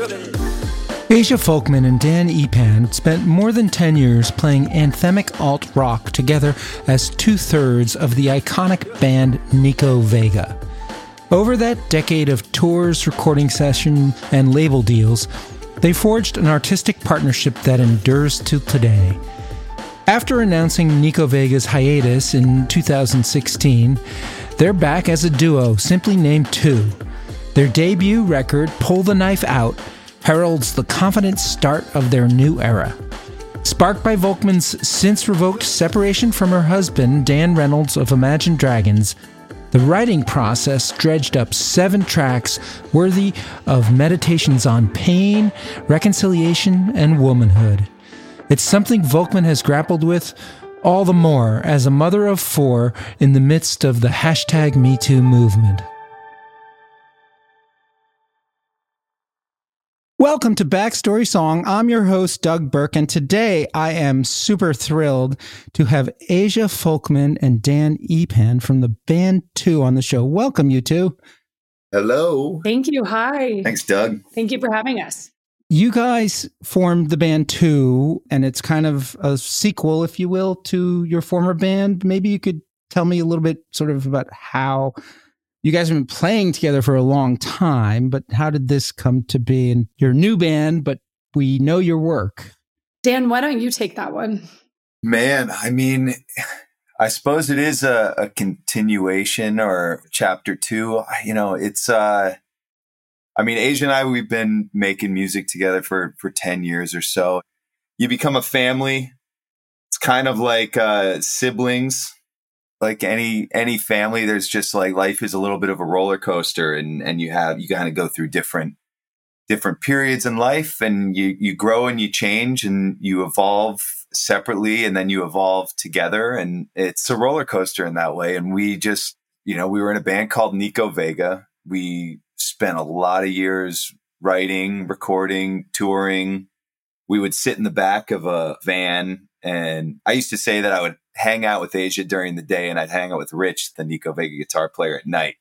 Aja Volkman and Dan Epand spent more than 10 years playing anthemic alt rock together as two thirds of the iconic band Nico Vega. Over that decade of tours, recording sessions, and label deals, they forged an artistic partnership that endures to today. After announcing Nico Vega's hiatus in 2016, they're back as a duo simply named Two. Their debut record, Pull the Knife Out, heralds the confident start of their new era. Sparked by Volkman's since revoked separation from her husband, Dan Reynolds of Imagine Dragons, the writing process dredged up seven tracks worthy of meditations on pain, reconciliation, and womanhood. It's something Volkman has grappled with all the more as a mother of four in the midst of the hashtag MeToo movement. Welcome to Backstory Song. I'm your host, Doug Burke, and today I am super thrilled to have Aja Volkman and Dan Epand from the band Two on the show. Welcome, you two. Hello. Thank you. Hi. Thanks, Doug. Thank you for having us. You guys formed the band Two, and it's kind of a sequel, if you will, to your former band. Maybe you could tell me a little bit sort of about how you guys have been playing together for a long time, but how did this come to be? And your new band, but we know your work. Dan, why don't you take that one? Man, I mean, I suppose it is a, a continuation or chapter two. You know, it's, uh, I mean, Aja and I, we've been making music together for, for 10 years or so. You become a family. It's kind of like, uh, siblings like any any family there's just like life is a little bit of a roller coaster and and you have you kind of go through different different periods in life and you you grow and you change and you evolve separately and then you evolve together and it's a roller coaster in that way. And we just you know we were in a band called Nico Vega. We spent a lot of years writing recording touring. We would sit in the back of a van and I used to say that I would hang out with Aja during the day and I'd hang out with Rich, the Nico Vega guitar player at night.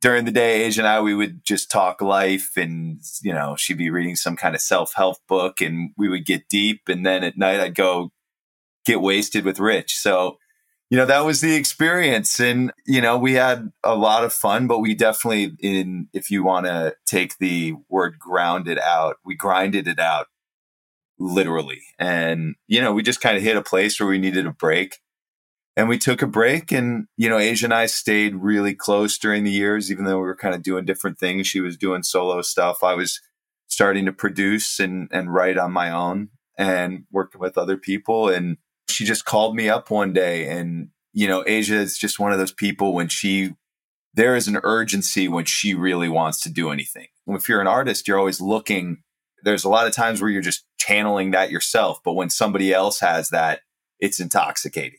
During the day, Aja and I, we would just talk life and, you know, she'd be reading some kind of self help book and we would get deep. And then at night, I'd go get wasted with Rich. So, you know, that was the experience. And, you know, we had a lot of fun, but we definitely, in, if you want to take the word grounded out, we grinded it out literally. And, you know, we just kind of hit a place where we needed a break. And we took a break and, you know, Aja and I stayed really close during the years, even though we were kind of doing different things. She was doing solo stuff. I was starting to produce and, and write on my own and working with other people. And she just called me up one day and, you know, Aja is just one of those people when she, there is an urgency when she really wants to do anything. If you're an artist, you're always looking there's a lot of times where you're just channeling that yourself. But when somebody else has that, it's intoxicating.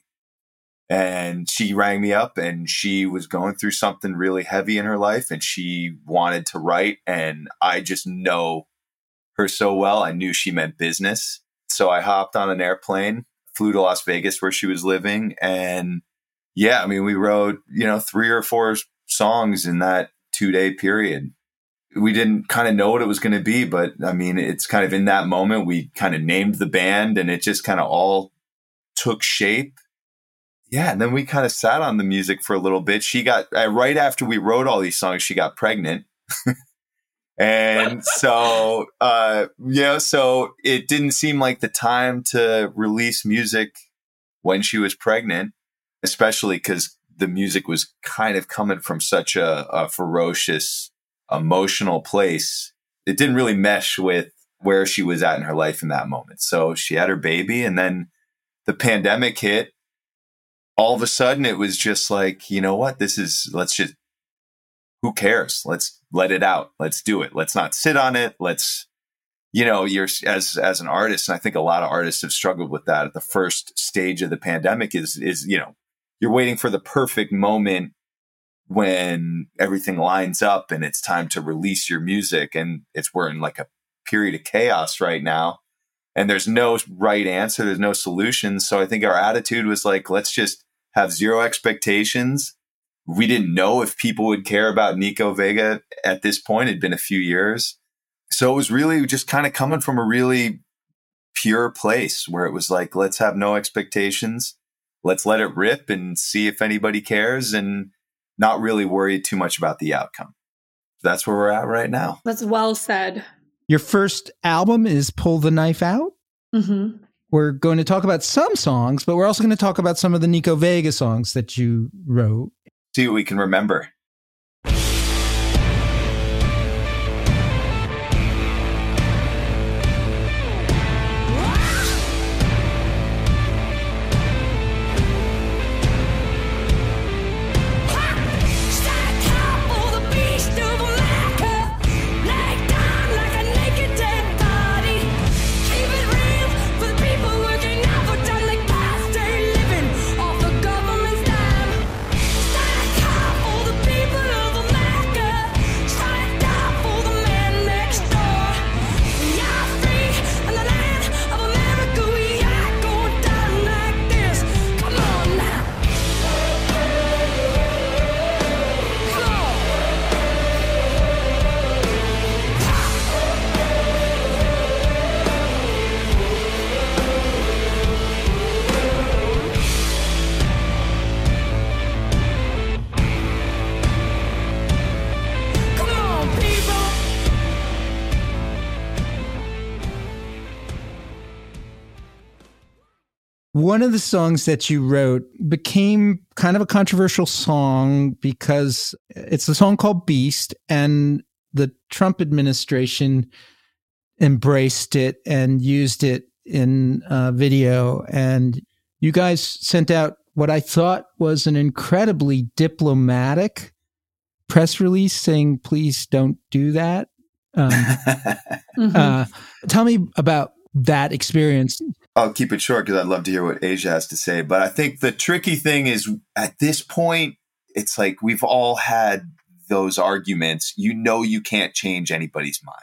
And she rang me up and she was going through something really heavy in her life and she wanted to write. And I just know her so well. I knew she meant business. So I hopped on an airplane, flew to Las Vegas where she was living. And yeah, I mean, we wrote, you know, three or four songs in that two day period we didn't kind of know what it was going to be, but I mean, it's kind of in that moment we kind of named the band and it just kind of all took shape. Yeah. And then we kind of sat on the music for a little bit. She got uh, right after we wrote all these songs, she got pregnant. and so, uh, you know, so it didn't seem like the time to release music when she was pregnant, especially because the music was kind of coming from such a, a ferocious emotional place, it didn't really mesh with where she was at in her life in that moment. So she had her baby and then the pandemic hit. All of a sudden it was just like, you know what? This is, let's just, who cares? Let's let it out. Let's do it. Let's not sit on it. Let's, you know, you're as, as an artist. And I think a lot of artists have struggled with that at the first stage of the pandemic is, is, you know, you're waiting for the perfect moment when everything lines up and it's time to release your music and it's we're in like a period of chaos right now. And there's no right answer there's no solution. So i think our attitude was like let's just have zero expectations. We didn't know if people would care about nico vega at this point. It'd been a few years. So it was really just kind of coming from a really pure place where it was like, let's have no expectations. Let's let it rip and see if anybody cares. And not really worry too much about the outcome. That's where we're at right now. That's well said. Your first album is Pull the Knife Out. Mm-hmm. We're going to talk about some songs, but we're also going to talk about some of the Nico Vega songs that you wrote. See what we can remember. One of the songs that you wrote became kind of a controversial song because it's a song called Beast, and the Trump administration embraced it and used it in a video. And you guys sent out what I thought was an incredibly diplomatic press release saying, please don't do that. Um, mm-hmm. uh, tell me about that experience. I'll keep it short because I'd love to hear what Aja has to say. But I think the tricky thing is at this point, it's like we've all had those arguments. You know, you can't change anybody's mind.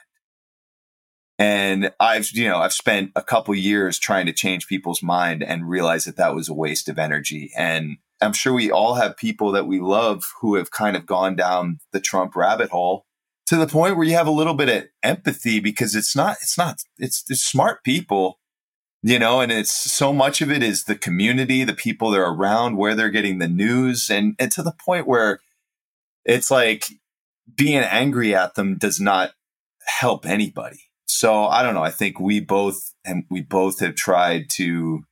And I've, you know, I've spent a couple years trying to change people's mind and realize that that was a waste of energy. And I'm sure we all have people that we love who have kind of gone down the Trump rabbit hole to the point where you have a little bit of empathy because it's not, it's not, it's, it's smart people you know and it's so much of it is the community the people they're around where they're getting the news and and to the point where it's like being angry at them does not help anybody. So i don't know i think we both and we both have tried to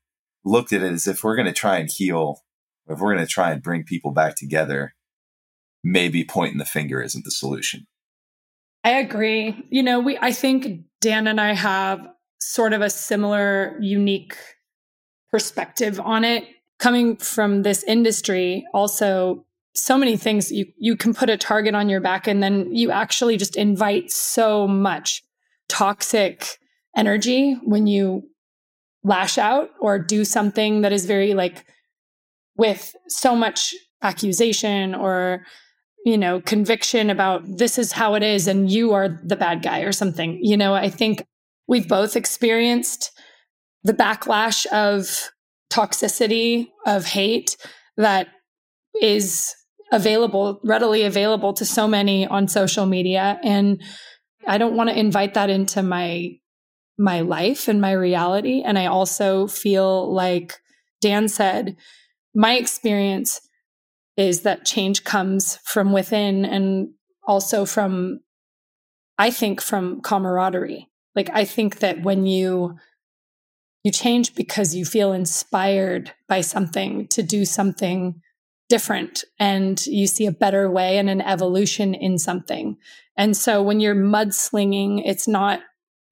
looked at it as if we're going to try and heal if we're going to try and bring people back together maybe pointing the finger isn't the solution. I agree. You know we i think dan and i have sort of a similar, unique perspective on it. Coming from this industry, also so many things you you can put a target on your back and then you actually just invite so much toxic energy when you lash out or do something that is very like with so much accusation or you know conviction about this is how it is and you are the bad guy or something you know i think We've both experienced the backlash of toxicity, of hate that is available, readily available to so many on social media. And I don't want to invite that into my my life and my reality. And I also feel like Dan said, my experience is that change comes from within and also from, I think, from camaraderie. Like I think that when you you change because you feel inspired by something to do something different and you see a better way and an evolution in something. And so when you're mudslinging, it's not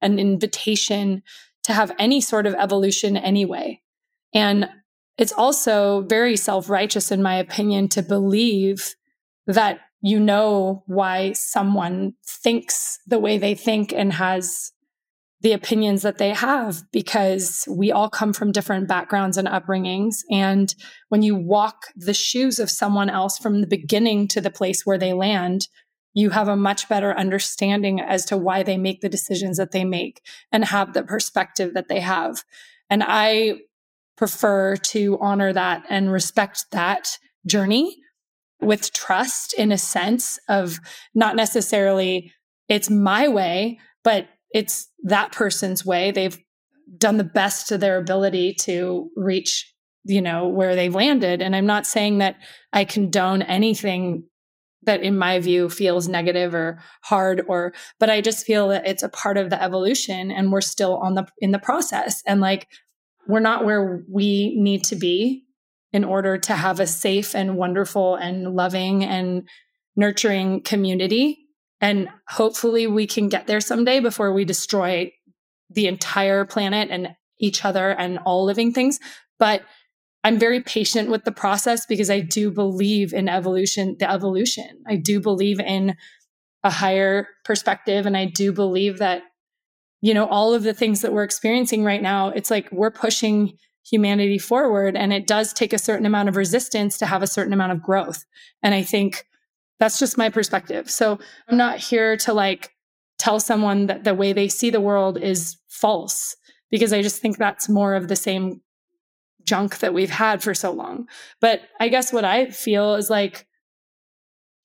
an invitation to have any sort of evolution anyway. And it's also very self righteous, in my opinion, to believe that you know why someone thinks the way they think and has the opinions that they have because we all come from different backgrounds and upbringings. And when you walk the shoes of someone else from the beginning to the place where they land, you have a much better understanding as to why they make the decisions that they make and have the perspective that they have. And I prefer to honor that and respect that journey with trust in a sense of not necessarily it's my way, but it's that person's way. They've done the best to their ability to reach, you know, where they've landed. And I'm not saying that I condone anything that in my view feels negative or hard or but i just feel that it's a part of the evolution and we're still on the in the process and like we're not where we need to be in order to have a safe and wonderful and loving and nurturing community and hopefully we can get there someday before we destroy the entire planet and each other and all living things but I'm very patient with the process because I do believe in evolution, the evolution. I do believe in a higher perspective. And I do believe that, you know, all of the things that we're experiencing right now, it's like we're pushing humanity forward. And it does take a certain amount of resistance to have a certain amount of growth. And I think that's just my perspective. So I'm not here to like tell someone that the way they see the world is false because I just think that's more of the same junk that we've had for so long. But I guess what I feel is like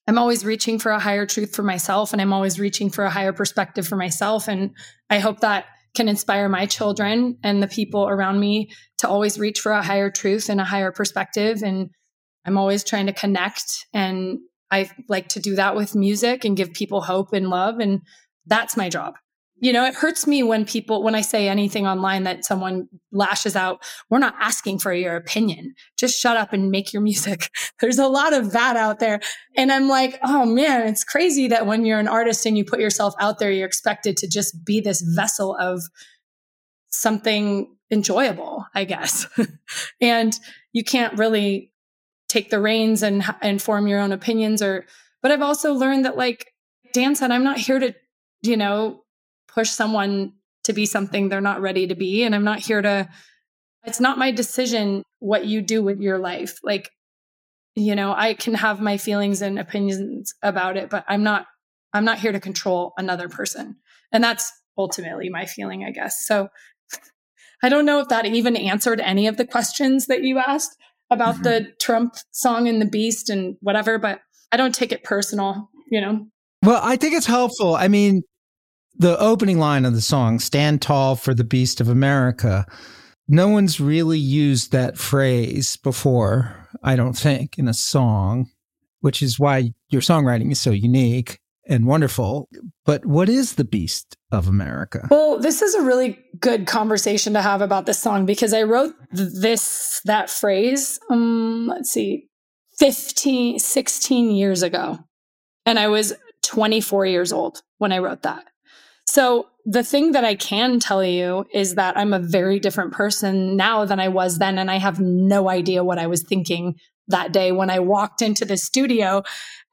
I'm always reaching for a higher truth for myself and I'm always reaching for a higher perspective for myself. And I hope that can inspire my children and the people around me to always reach for a higher truth and a higher perspective. And I'm always trying to connect. And I like to do that with music and give people hope and love. And that's my job you know, it hurts me when people, when I say anything online that someone lashes out, we're not asking for your opinion. Just shut up and make your music. There's a lot of that out there. And I'm like, oh man, it's crazy that when you're an artist and you put yourself out there, you're expected to just be this vessel of something enjoyable, I guess. and you can't really take the reins and, and form your own opinions or, but I've also learned that like Dan said, I'm not here to, you know, push someone to be something they're not ready to be. And I'm not here to, it's not my decision what you do with your life. Like, you know, I can have my feelings and opinions about it, but I'm not, I'm not here to control another person. And that's ultimately my feeling, I guess. So I don't know if that even answered any of the questions that you asked about mm-hmm. the Trump song and the beast and whatever, but I don't take it personal, you know? Well, I think it's helpful. I mean, the opening line of the song, Stand Tall for the Beast of America, no one's really used that phrase before, I don't think, in a song, which is why your songwriting is so unique and wonderful. But what is the Beast of America? Well, this is a really good conversation to have about this song because I wrote this, that phrase, um, let's see, 15, 16 years ago. And I was 24 years old when I wrote that. So the thing that I can tell you is that I'm a very different person now than I was then. And I have no idea what I was thinking that day when I walked into the studio.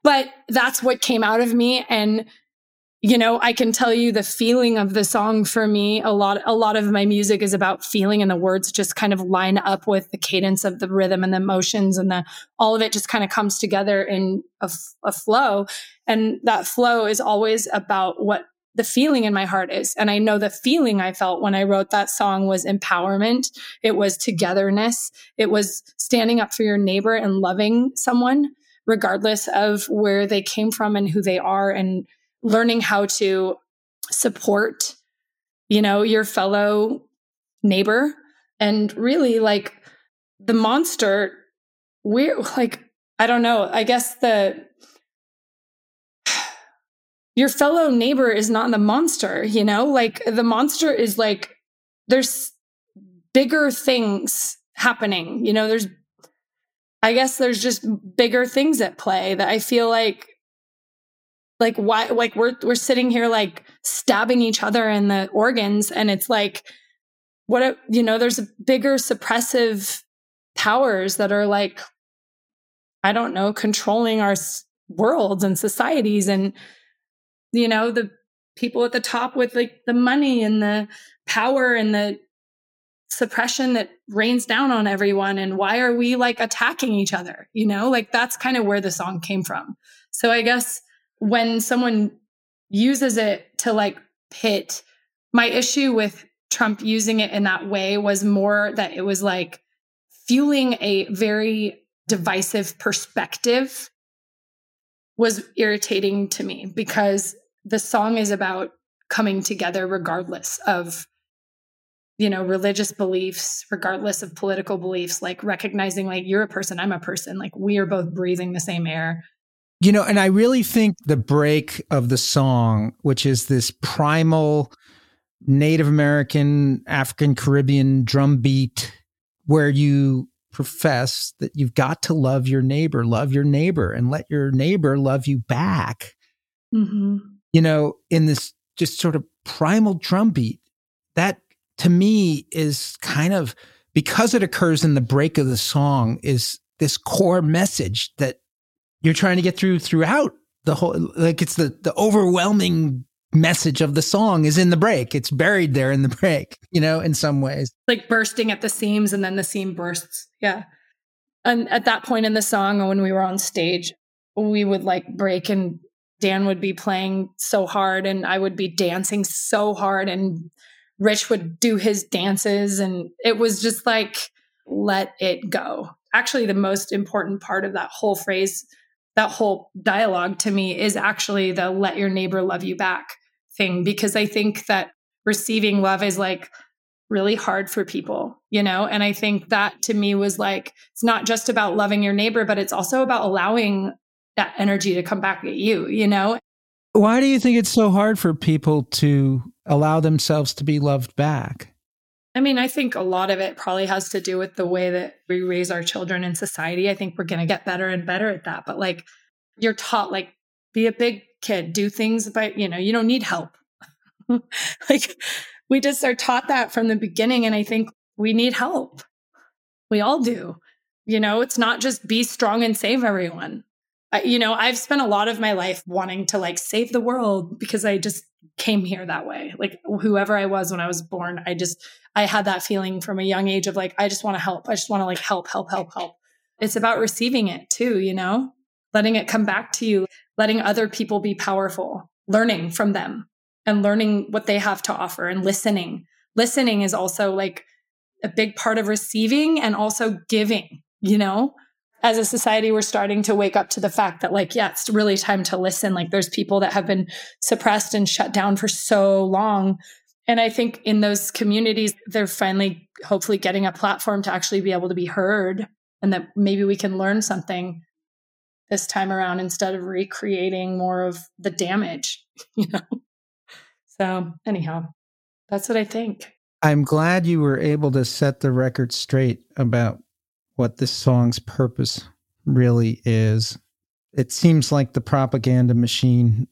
But that's what came out of me. And you know i can tell you the feeling of the song for me a lot a lot of my music is about feeling and the words just kind of line up with the cadence of the rhythm and the emotions and the all of it just kind of comes together in a, a flow and that flow is always about what the feeling in my heart is. And I know the feeling I felt when I wrote that song was empowerment. It was togetherness. It was standing up for your neighbor and loving someone, regardless of where they came from and who they are, and learning how to support, you know, your fellow neighbor. And really, like the monster, we're like, I don't know, I guess the your fellow neighbor is not the monster, you know? Like the monster is like there's bigger things happening. You know, there's I guess there's just bigger things at play that I feel like like why like we're we're sitting here like stabbing each other in the organs and it's like what a, you know there's bigger suppressive powers that are like I don't know controlling our worlds and societies and you know, the people at the top with like the money and the power and the suppression that rains down on everyone and why are we like attacking each other you know? Like that's kind of where the song came from. So i guess when someone uses it to like pit my issue with trump using it in that way was more that it was like fueling a very divisive perspective was irritating to me because the song is about coming together regardless of you know religious beliefs regardless of political beliefs like recognizing like you're a person i'm a person like we are both breathing the same air you know and i really think the break of the song which is this primal native american african caribbean drum beat where you profess that you've got to love your neighbor love your neighbor and let your neighbor love you back mm-hmm. you know in this just sort of primal drum beat that to me is kind of because it occurs in the break of the song is this core message that you're trying to get through throughout the whole like it's the the overwhelming message of the song is in the break. It's buried there in the break you know in some ways. Like bursting at the seams and then the seam bursts. Yeah. And at that point in the song when we were on stage we would like break and dan would be playing so hard and i would be dancing so hard and Rich would do his dances and it was just like, let it go. Actually, the most important part of that whole phrase, that whole dialogue to me is actually the let your neighbor love you back thing, because I think that receiving love is like really hard for people, you know? And I think that to me was like, it's not just about loving your neighbor, but it's also about allowing that energy to come back at you, you know? Why do you think it's so hard for people to allow themselves to be loved back? I mean, I think a lot of it probably has to do with the way that we raise our children in society. I think we're going to get better and better at that. But like, you're taught, like, be a big kid, do things by, you know, you don't need help. like, we just are taught that from the beginning. And I think we need help. We all do. You know, it's not just be strong and save everyone. I, you know, I've spent a lot of my life wanting to like save the world because I just came here that way. Like whoever I was when I was born, I just I had that feeling from a young age of like I just want to help. I just want to like help, help, help, help. It's about receiving it too, you know? Letting it come back to you, letting other people be powerful, learning from them and learning what they have to offer and listening. Listening is also like a big part of receiving and also giving, you know? As a society we're starting to wake up to the fact that like yeah it's really time to listen. Like there's people that have been suppressed and shut down for so long. And i think in those communities they're finally hopefully getting a platform to actually be able to be heard and that maybe we can learn something this time around instead of recreating more of the damage you know? So anyhow that's what i think. I'm glad you were able to set the record straight about what this song's purpose really is. It seems like the propaganda machine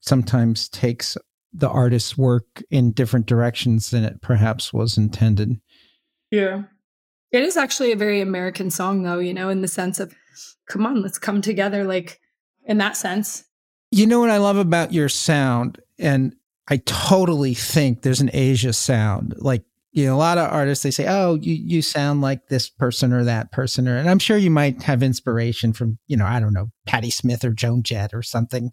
sometimes takes the artist's work in different directions than it perhaps was intended. Yeah. It is actually a very American song, though, you know, in the sense of, come on, let's come together, like in that sense. You know what I love about your sound? And I totally think there's an Aja sound. Like you know, a lot of artists they say, "Oh, you you sound like this person or that person," or and I'm sure you might have inspiration from you know, I don't know, Patti Smith or Joan Jett or something,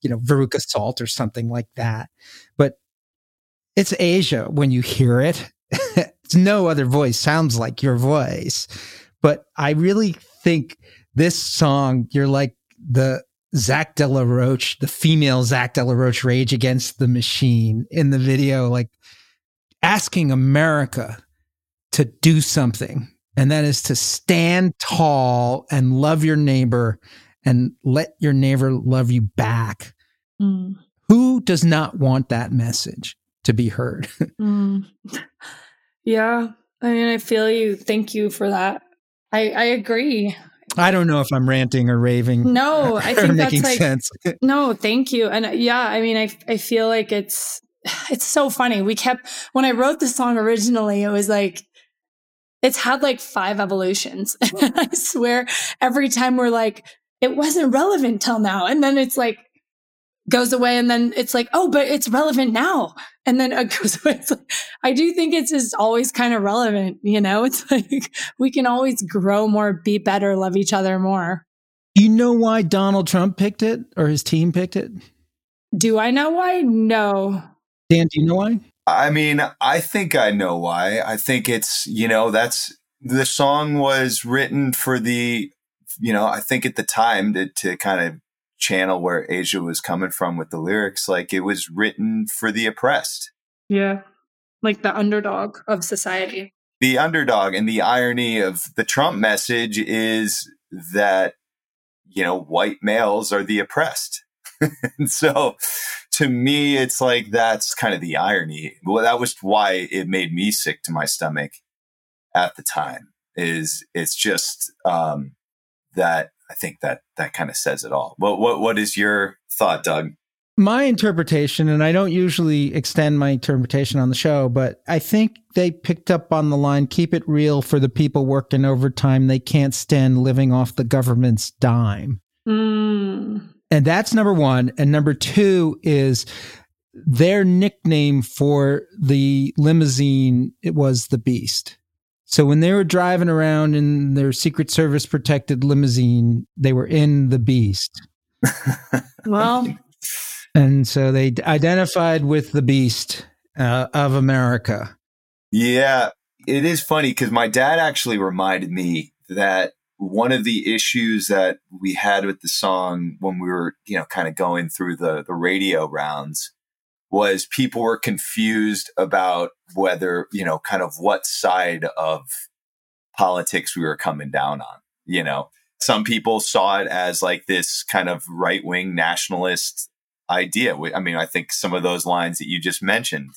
you know, Veruca Salt or something like that. But it's Aja when you hear it. it's no other voice sounds like your voice. But I really think this song, you're like the Zack de la Rocha, the female Zack de la Rocha rage against the machine in the video, like asking America to do something, and that is to stand tall and love your neighbor and let your neighbor love you back. Mm. Who does not want that message to be heard? mm. Yeah. I mean, I feel you. Thank you for that. I, I agree. I don't know if I'm ranting or raving. No, I think that's like sense. no, thank you. And yeah, I mean, I I feel like it's it's so funny. We kept, when I wrote the song originally, it was like, it's had like five evolutions. I swear every time we're like, it wasn't relevant till now. And then it's like, goes away and then it's like, oh, but it's relevant now. And then it goes away. Like, I do think it's just always kind of relevant. You know, it's like we can always grow more, be better, love each other more. You know why Donald Trump picked it or his team picked it? Do I know why? No. Dan, do you know why? I mean, I think I know why. I think it's, you know, that's the song was written for the, you know, I think at the time to, to kind of channel where Aja was coming from with the lyrics. Like it was written for the oppressed. Yeah. Like the underdog of society. The underdog and the irony of the Trump message is that, you know, white males are the oppressed. and so to me, it's like that's kind of the irony. Well, that was why it made me sick to my stomach at the time. Is it's just um, that I think that that kind of says it all. What what what is your thought, Doug? My interpretation, and I don't usually extend my interpretation on the show, but I think they picked up on the line keep it real for the people working overtime. They can't stand living off the government's dime. Mm. And that's number one. And number two is their nickname for the limousine it was the beast. So when they were driving around in their secret service protected limousine they were in the beast. Well. And so they identified with the beast uh, of america. Yeah it is funny because my dad actually reminded me that one of the issues that we had with the song when we were, you know, kind of going through the, the radio rounds was people were confused about whether, you know, kind of what side of politics we were coming down on. You know, some people saw it as like this kind of right wing nationalist idea. I mean, I think some of those lines that you just mentioned,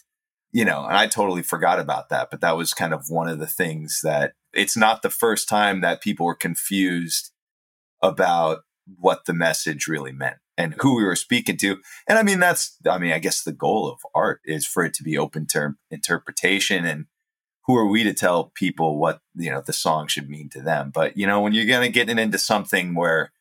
you know, and I totally forgot about that, but that was kind of one of the things that it's not the first time that people were confused about what the message really meant and who we were speaking to. And I mean, that's, I mean, I guess the goal of art is for it to be open to interpretation and who are we to tell people what, you know, the song should mean to them. But, you know, when you're going to get into something where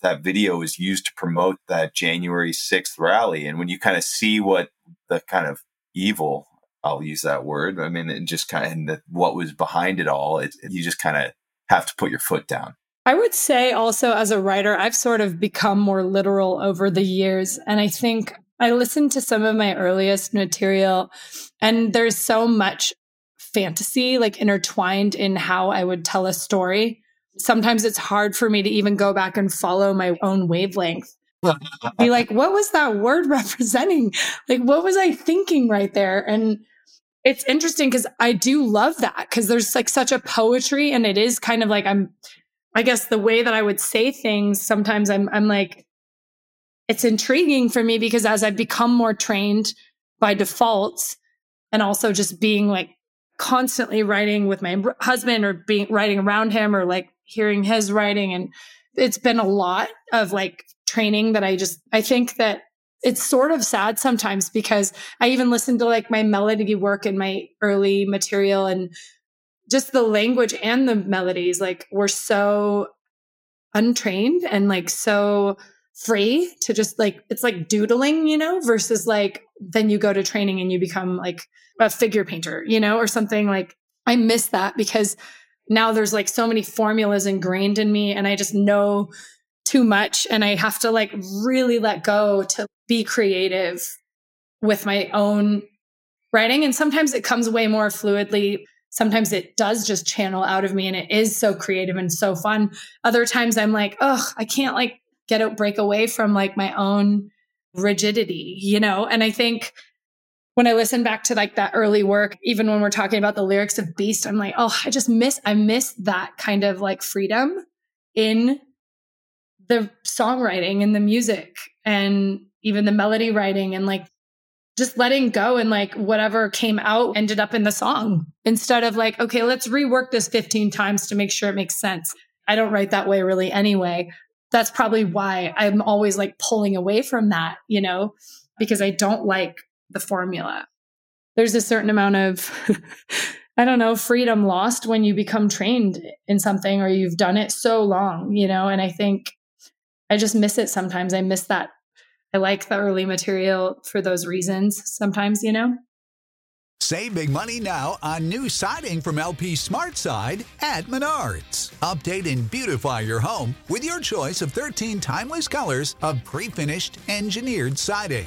that video is used to promote that January 6th rally, and when you kind of see what the kind of evil I'll use that word. I mean, it just kind of and what was behind it all. It, you just kind of have to put your foot down. I would say also as a writer, I've sort of become more literal over the years. And I think I listened to some of my earliest material, and there's so much fantasy like intertwined in how I would tell a story. Sometimes it's hard for me to even go back and follow my own wavelength. Be like, what was that word representing? Like, what was I thinking right there? And it's interesting because I do love that because there's like such a poetry and it is kind of like I'm I guess the way that I would say things sometimes I'm I'm like it's intriguing for me because as I've become more trained by default and also just being like constantly writing with my husband or being writing around him or like hearing his writing and it's been a lot of like training that I just I think that it's sort of sad sometimes because I even listen to like my melody work in my early material and just the language and the melodies like were so untrained and like so free to just like it's like doodling, you know, versus like then you go to training and you become like a figure painter, you know, or something like I miss that because now there's like so many formulas ingrained in me and I just know too much and I have to like really let go to be creative with my own writing. And sometimes it comes way more fluidly. Sometimes it does just channel out of me and it is so creative and so fun. Other times I'm like, oh, I can't like get out, break away from like my own rigidity, you know? And I think when I listen back to like that early work, even when we're talking about the lyrics of Beast, I'm like, oh, I just miss, I miss that kind of like freedom in the songwriting and the music and even the melody writing and like just letting go and like whatever came out ended up in the song instead of like, okay, let's rework this 15 times to make sure it makes sense. I don't write that way really anyway. That's probably why I'm always like pulling away from that, you know, because I don't like the formula. There's a certain amount of, I don't know, freedom lost when you become trained in something or you've done it so long, you know, and I think I just miss it sometimes. I miss that. I like the early material for those reasons sometimes, you know? Save big money now on new siding from LP Smart Side at Menards. Update and beautify your home with your choice of 13 timeless colors of pre finished engineered siding.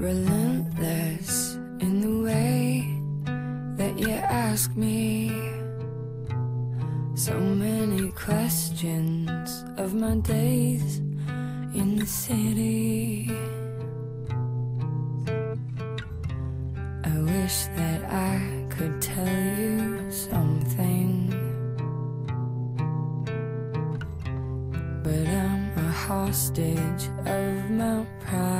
Relentless in the way that you ask me so many questions of my days in the city. I wish that I could tell you something, but I'm a hostage of my pride.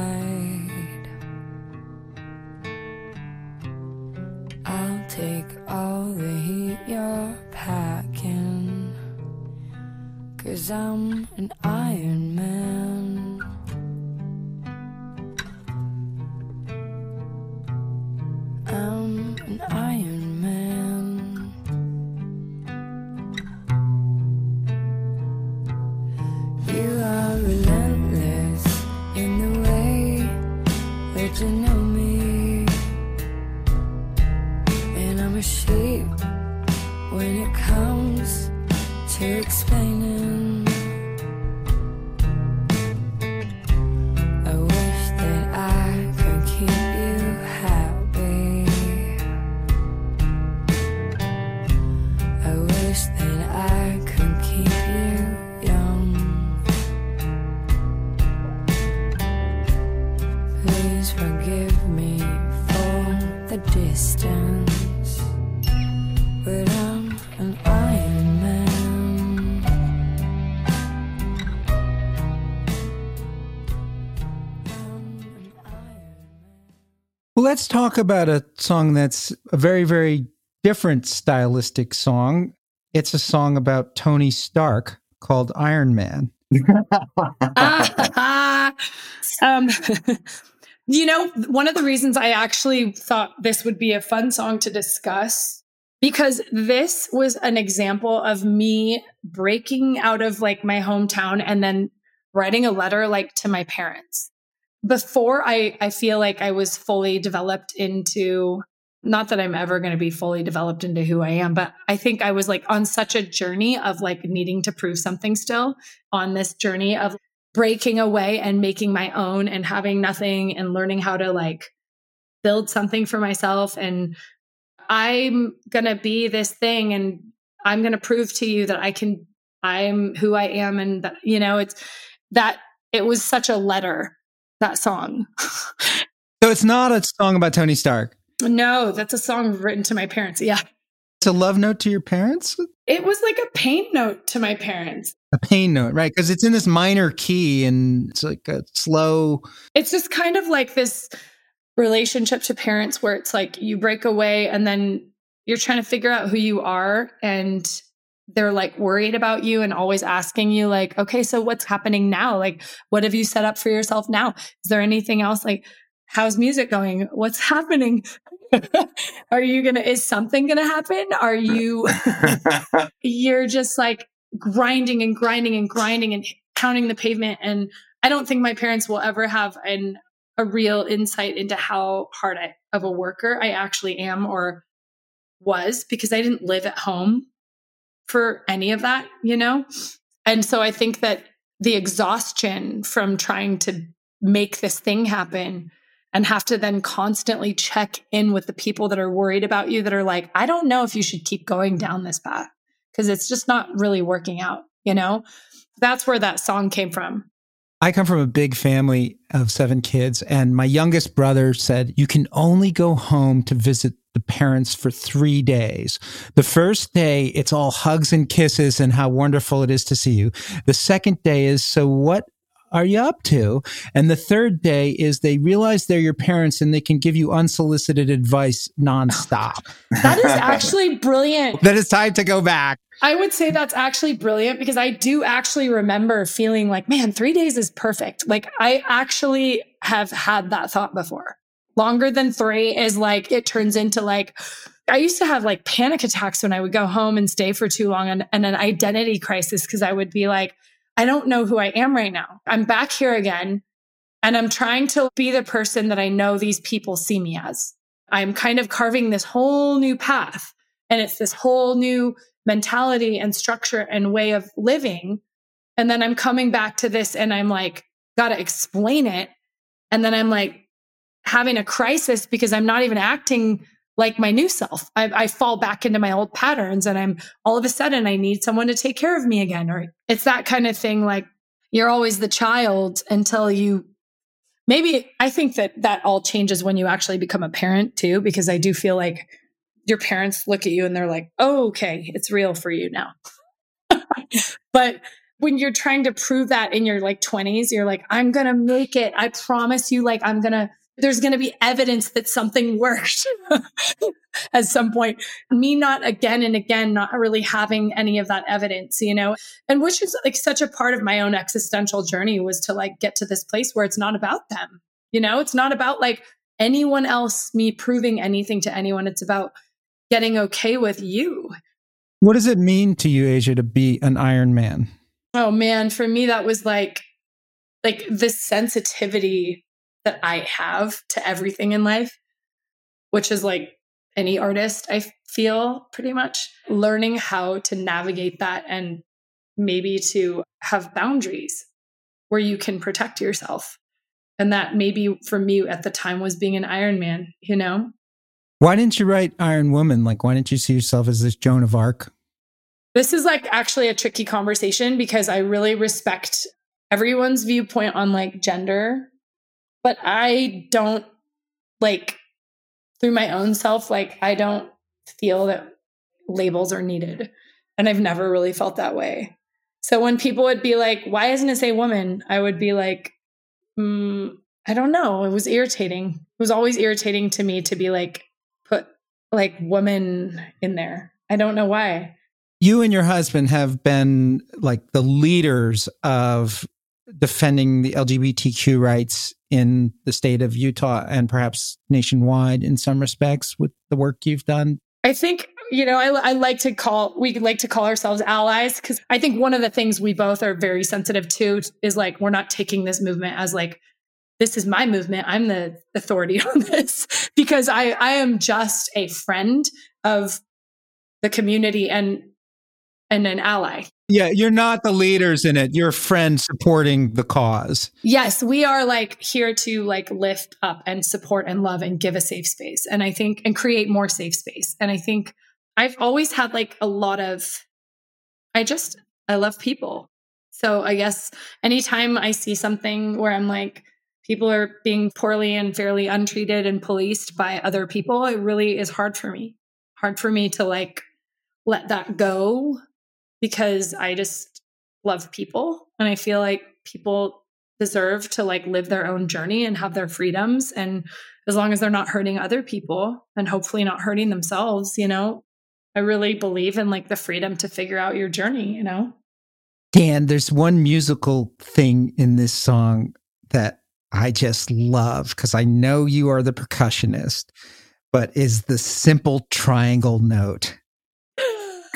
I'm an Iron Man. Let's talk about a song that's a very, very different stylistic song. It's a song about Tony Stark called Iron Man. um, you know, one of the reasons I actually thought this would be a fun song to discuss because this was an example of me breaking out of like my hometown and then writing a letter like to my parents. Before I I feel like I was fully developed into not that I'm ever going to be fully developed into who I am, but I think I was like on such a journey of like needing to prove something still on this journey of breaking away and making my own and having nothing and learning how to like build something for myself. And I'm going to be this thing and I'm going to prove to you that I can I'm who I am and that you know it's that it was such a letter that song. So it's not a song about Tony Stark. no, that's a song written to my parents. Yeah. It's a love note to your parents? It was like a pain note to my parents. A pain note, right? Because it's in this minor key and it's like a slow. It's just kind of like this relationship to parents where it's like you break away and then you're trying to figure out who you are and they're like worried about you and always asking you like okay so what's happening now? Like what have you set up for yourself now? Is there anything else? Like how's music going? What's happening? Are you gonna is something gonna happen? Are you you're just like grinding and grinding and grinding and pounding the pavement? And i don't think my parents will ever have an a real insight into how hard I, of a worker i actually am or was because i didn't live at home for any of that you know? And so i think that the exhaustion from trying to make this thing happen and have to then constantly check in with the people that are worried about you that are like i don't know if you should keep going down this path because it's just not really working out you know? That's where that song came from. I come from a big family of seven kids, and my youngest brother said, You can only go home to visit the parents for three days. The first day, it's all hugs and kisses and how wonderful it is to see you. The second day is, So what are you up to? And the third day is they realize they're your parents and they can give you unsolicited advice nonstop. That is actually brilliant. that it's time to go back. I would say that's actually brilliant because I do actually remember feeling like, man, three days is perfect. Like, I actually have had that thought before. Longer than three is like, it turns into like, I used to have like panic attacks when I would go home and stay for too long and, and an identity crisis because I would be like, I don't know who I am right now. I'm back here again and I'm trying to be the person that I know these people see me as. I'm kind of carving this whole new path and it's this whole new mentality and structure and way of living. And then I'm coming back to this and I'm like, got to explain it. And then I'm like having a crisis because I'm not even acting like my new self. I, I, fall back into my old patterns and I'm all of a sudden I need someone to take care of me again. Or it's that kind of thing. Like you're always the child until you maybe I think that that all changes when you actually become a parent too, because I do feel like your parents look at you and they're like, oh, okay, it's real for you now. but when you're trying to prove that in your like 20s, you're like, I'm going to make it. I promise you, like, I'm going to, there's going to be evidence that something worked at some point. Me not again and again, not really having any of that evidence, you know, and which is like such a part of my own existential journey was to like get to this place where it's not about them. You know, it's not about like anyone else, me proving anything to anyone. It's about getting okay with you. What does it mean to you, Aja, to be an Iron Man? Oh man, for me that was like like this sensitivity that I have to everything in life, which is like any artist, I feel pretty much learning how to navigate that and maybe to have boundaries where you can protect yourself. And that maybe for me at the time was being an Iron Man, you know? Why didn't you write Iron Woman? Like, why didn't you see yourself as this Joan of Arc? This is like actually a tricky conversation because I really respect everyone's viewpoint on like gender, but I don't like through my own self, like, I don't feel that labels are needed. And I've never really felt that way. So when people would be like, why isn't it say woman? I would be like, mm, I don't know. It was irritating. It was always irritating to me to be like, put like woman in there. I don't know why. You and your husband have been like the leaders of defending the LGBTQ rights in the state of Utah and perhaps nationwide in some respects with the work you've done. I think you know, I, I, like to call, we like to call ourselves allies because I think one of the things we both are very sensitive to is like, we're not taking this movement as like this is my movement. I'm the authority on this because I, I am just a friend of the community and and an ally. Yeah, you're not the leaders in it. You're friends supporting the cause. Yes, we are like here to like lift up and support and love and give a safe space. And I think and create more safe space. And I think I've always had like a lot of I just I love people. So I guess anytime I see something where I'm like people are being poorly and fairly untreated and policed by other people, it really is hard for me. Hard for me to like let that go because I just love people and I feel like people deserve to like live their own journey and have their freedoms and as long as they're not hurting other people and hopefully not hurting themselves, you know. I really believe in like the freedom to figure out your journey, you know. Dan, there's one musical thing in this song that I just love because I know you are the percussionist, but is the simple triangle note.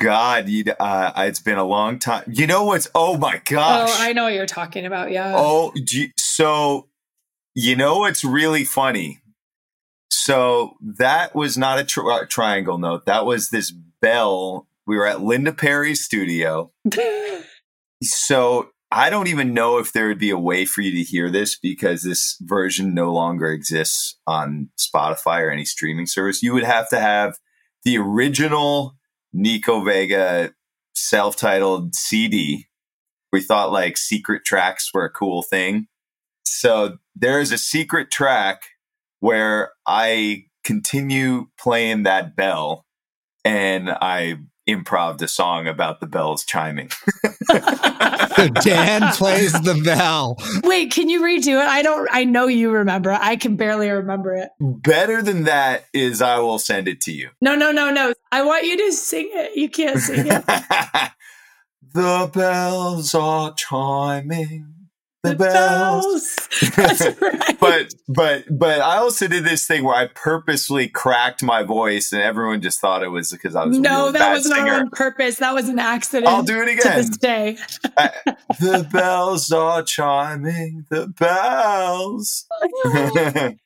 God, you, uh, it's been a long time. You know what's? Oh my gosh! Oh, I know what you're talking about. Yeah. Oh, you, so you know what's really funny? So that was not a tri- uh, triangle note. That was this bell. We were at Linda Perry's studio. so I don't even know if there would be a way for you to hear this because this version no longer exists on Spotify or any streaming service. You would have to have the original Nico Vega self titled CD. We thought like secret tracks were a cool thing. So there is a secret track where I continue playing that bell and I improv a song about the bells chiming. Dan plays the bell. Wait, can you redo it? I don't. I know you remember. I can barely remember it. Better than that is I will send it to you. No, no, no, no. I want you to sing it. You can't sing it. the bells are chiming. The, bells. That's right. But but but I also did this thing where I purposely cracked my voice, and everyone just thought it was because I was no, really that was not on purpose. That was an accident. I'll do it to again. this day. Uh, the bells are chiming. The bells.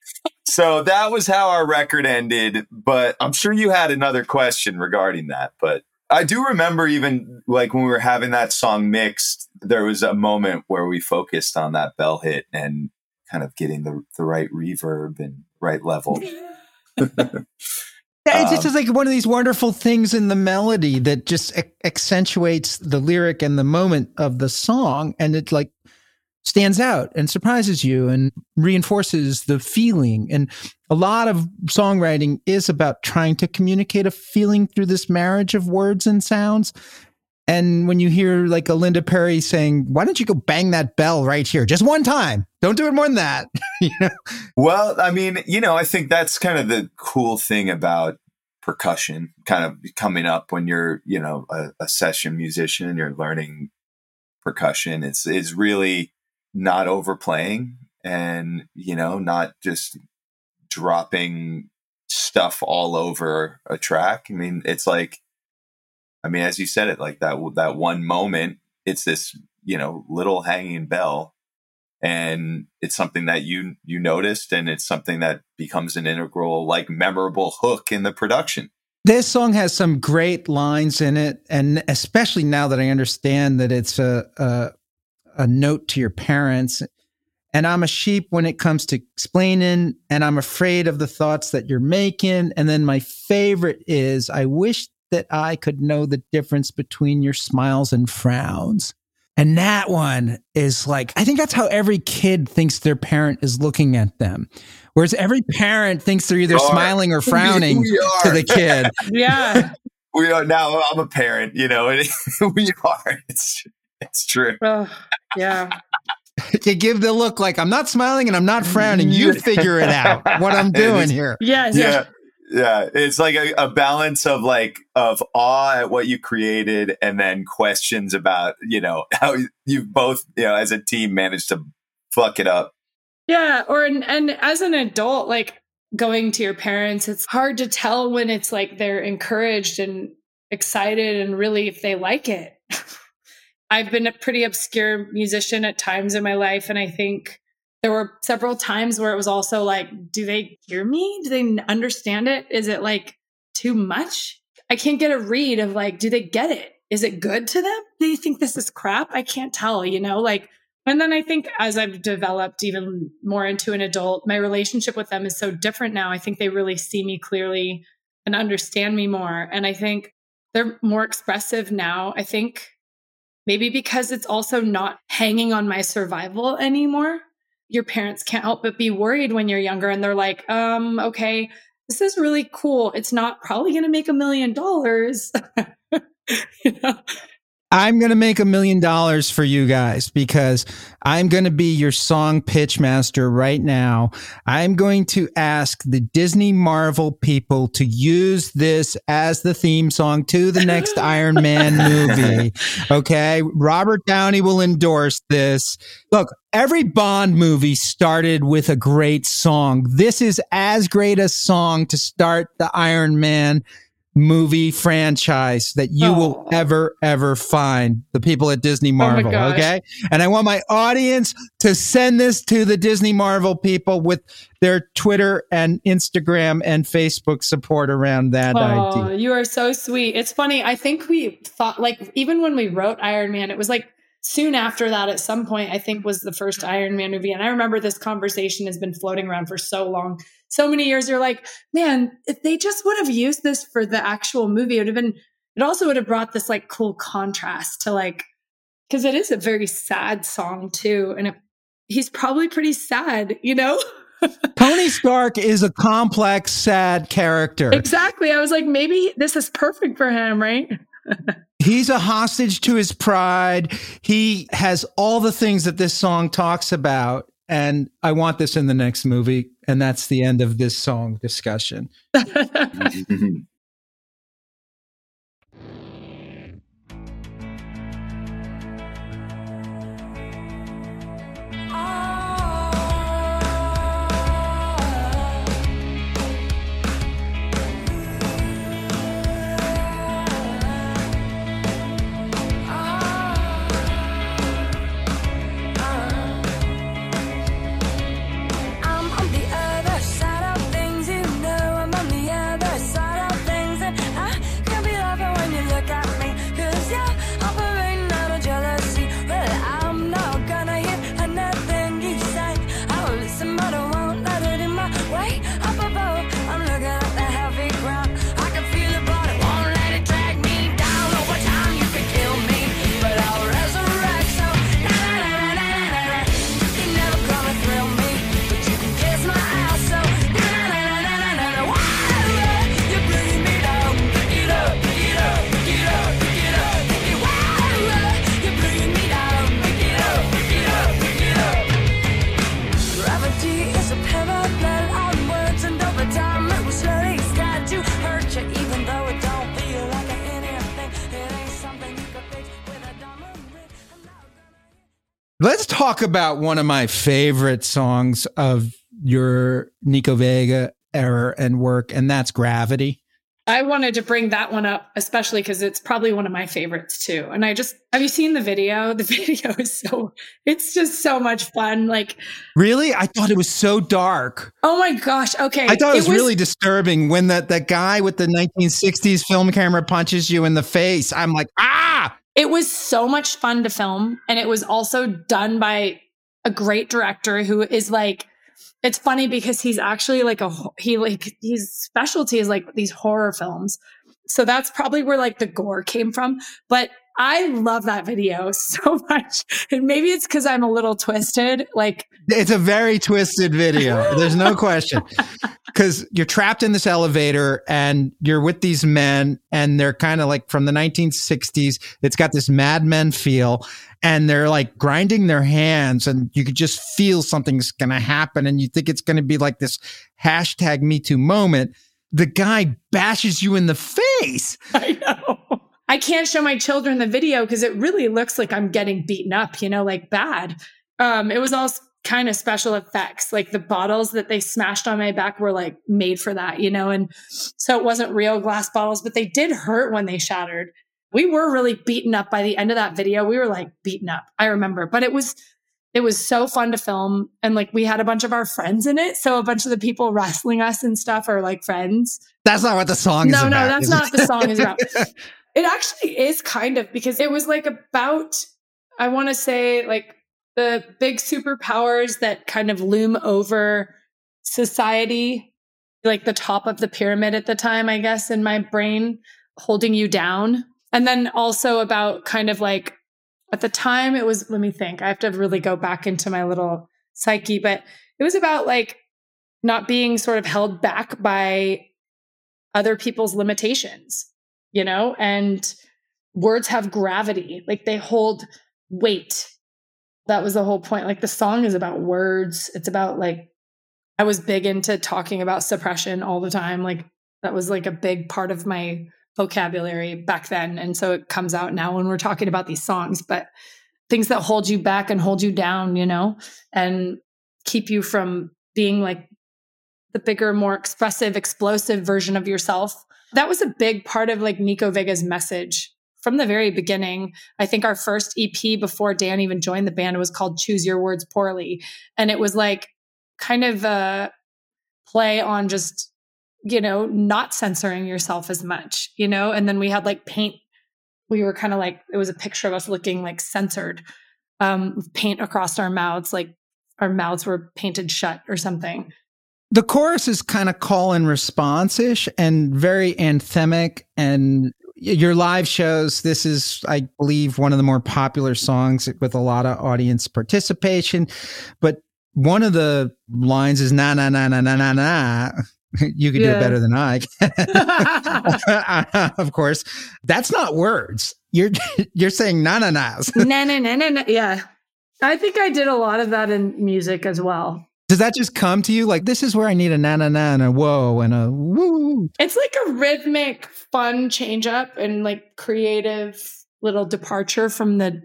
so that was how our record ended. But I'm sure you had another question regarding that. But I do remember even like when we were having that song mixed, there was a moment where we focused on that bell hit and kind of getting the, the right reverb and right level. Yeah, It's just Um, like one of these wonderful things in the melody that just ac- accentuates the lyric and the moment of the song, and it like stands out and surprises you and reinforces the feeling. And a lot of songwriting is about trying to communicate a feeling through this marriage of words and sounds. And when you hear like a Linda Perry saying, "Why don't you go bang that bell right here, just one time? Don't do it more than that." you know? Well, I mean, you know, I think that's kind of the cool thing about percussion kind of coming up when you're, you know, a, a session musician and you're learning percussion. It's is really not overplaying and, you know, not just dropping stuff all over a track. I mean, it's like I mean, as you said it, like that that one moment, it's this, you know, little hanging bell and it's something that you you noticed and it's something that becomes an integral like memorable hook in the production This song has some great lines in it, and especially now that I understand that it's a a, a note to your parents. And I'm a sheep when it comes to explaining, and I'm afraid of the thoughts that you're making. And then my favorite is, I wish that I could know the difference between your smiles and frowns. And that one is like, I think that's how every kid thinks their parent is looking at them. Whereas every parent thinks they're either are. smiling or frowning to the kid. Yeah. we are now i'm a parent you know we are it's it's true Ugh, yeah. you give the look like I'm not smiling and I'm not frowning. You figure it out what I'm doing here. Yes. yeah yeah it's like a, a balance of like of awe at what you created and then questions about you know how you both you know as a team managed to fuck it up Yeah, or and as an adult, like going to your parents, it's hard to tell when it's like they're encouraged and excited and really if they like it. I've been a pretty obscure musician at times in my life, and I think there were several times where it was also like, do they hear me? Do they understand it? Is it like too much? I can't get a read of like, do they get it? Is it good to them? Do they think this is crap? I can't tell, you know, like and then I think as I've developed even more into an adult, my relationship with them is so different now. I think they really see me clearly and understand me more. And I think they're more expressive now. I think maybe because it's also not hanging on my survival anymore. Your parents can't help but be worried when you're younger and they're like, um, okay, this is really cool. It's not probably going to make a million dollars. You know? I'm going to make a million dollars for you guys because I'm going to be your song pitch master right now. I'm going to ask the Disney Marvel people to use this as the theme song to the next Iron Man movie. Okay. Robert Downey will endorse this. Look, every Bond movie started with a great song. This is as great a song to start the Iron Man movie franchise that you will oh. ever ever find the people at Disney oh Marvel gosh. okay and i want my audience to send this to the Disney Marvel people with their Twitter and Instagram and Facebook support around that Oh, idea you are so sweet. It's funny. I think we thought like even when we wrote Iron Man, it was like soon after that at some point I think was the first Iron Man movie and I remember this conversation has been floating around for so long. So many years you're like, man, if they just would have used this for the actual movie, it would have been it also would have brought this like cool contrast to like cuz it is a very sad song too and it, he's probably pretty sad, you know? Tony Stark is a complex sad character exactly. I was like maybe this is perfect for him, right? He's a hostage to his pride. He has all the things that this song talks about. And I want this in the next movie. And that's the end of this song discussion. Let's talk about one of my favorite songs of your Nico Vega era and work, and that's Gravity. I wanted to bring that one up, especially because it's probably one of my favorites too. And I just have you seen the video? The video is so it's just so much fun. Like, Really? I thought it was so dark. oh my gosh, okay. I thought it was, really disturbing when that, that guy with the 1960s film camera punches you in the face. I'm like, ah! It was so much fun to film and it was also done by a great director who is like it's funny because he's actually like a he like his specialty is like these horror films. So that's probably where like the gore came from. But i love that video so much and maybe it's because i'm a little twisted like It's a very twisted video. There's no question. Because you're trapped in this elevator and you're with these men, and they're kind of like from the 1960s. It's got this Mad Men feel, and they're like grinding their hands, and you could just feel something's going to happen. And you think it's going to be like this hashtag Me Too moment. The guy bashes you in the face. I know. I can't show my children the video because it really looks like I'm getting beaten up, you know, like bad. Um, it was all kind of special effects. Like the bottles that they smashed on my back were like made for that, you know, and so it wasn't real glass bottles, but they did hurt when they shattered. We were really beaten up by the end of that video. We were like beaten up. I remember, but it was it was so fun to film and like we had a bunch of our friends in it. So a bunch of the people wrestling us and stuff are like friends. That's not what the song is No, about. no, no, that's not what the song is about. It actually is kind of because it was like about, I want to say, like the big superpowers that kind of loom over society, like the top of the pyramid at the time, I guess, in my brain, holding you down. And then also about kind of like at the time, it was, let me think, I have to really go back into my little psyche, but it was about like not being sort of held back by other people's limitations you know, and words have gravity, like they hold weight. That was the whole point. Like the song is about words. It's about like, I was big into talking about suppression all the time. Like that was like a big part of my vocabulary back then. And so it comes out now when we're talking about these songs, but things that hold you back and hold you down, you know, and keep you from being like the bigger, more expressive, explosive version of yourself that was a big part of like Nico Vega's message from the very beginning. I think our first EP before Dan even joined the band was called Choose Your Words Poorly. And it was like kind of a play on just, you know, not censoring yourself as much, you know? And then we had like paint. We were kind of like, it was a picture of us looking like censored, um, paint across our mouths, like our mouths were painted shut or something. The chorus is kind of call and response ish and very anthemic and your live shows this is i believe one of the more popular songs with a lot of audience participation but one of the lines is na na na na na na na you could do it better than I. of course, that's not words. You're you're saying na na nas. na na na na na. Yeah. I think I did a lot of that in music as well. Does that just come to you like this is where I need a na na na and a whoa and a woo? It's like a rhythmic, fun change up and like creative little departure from the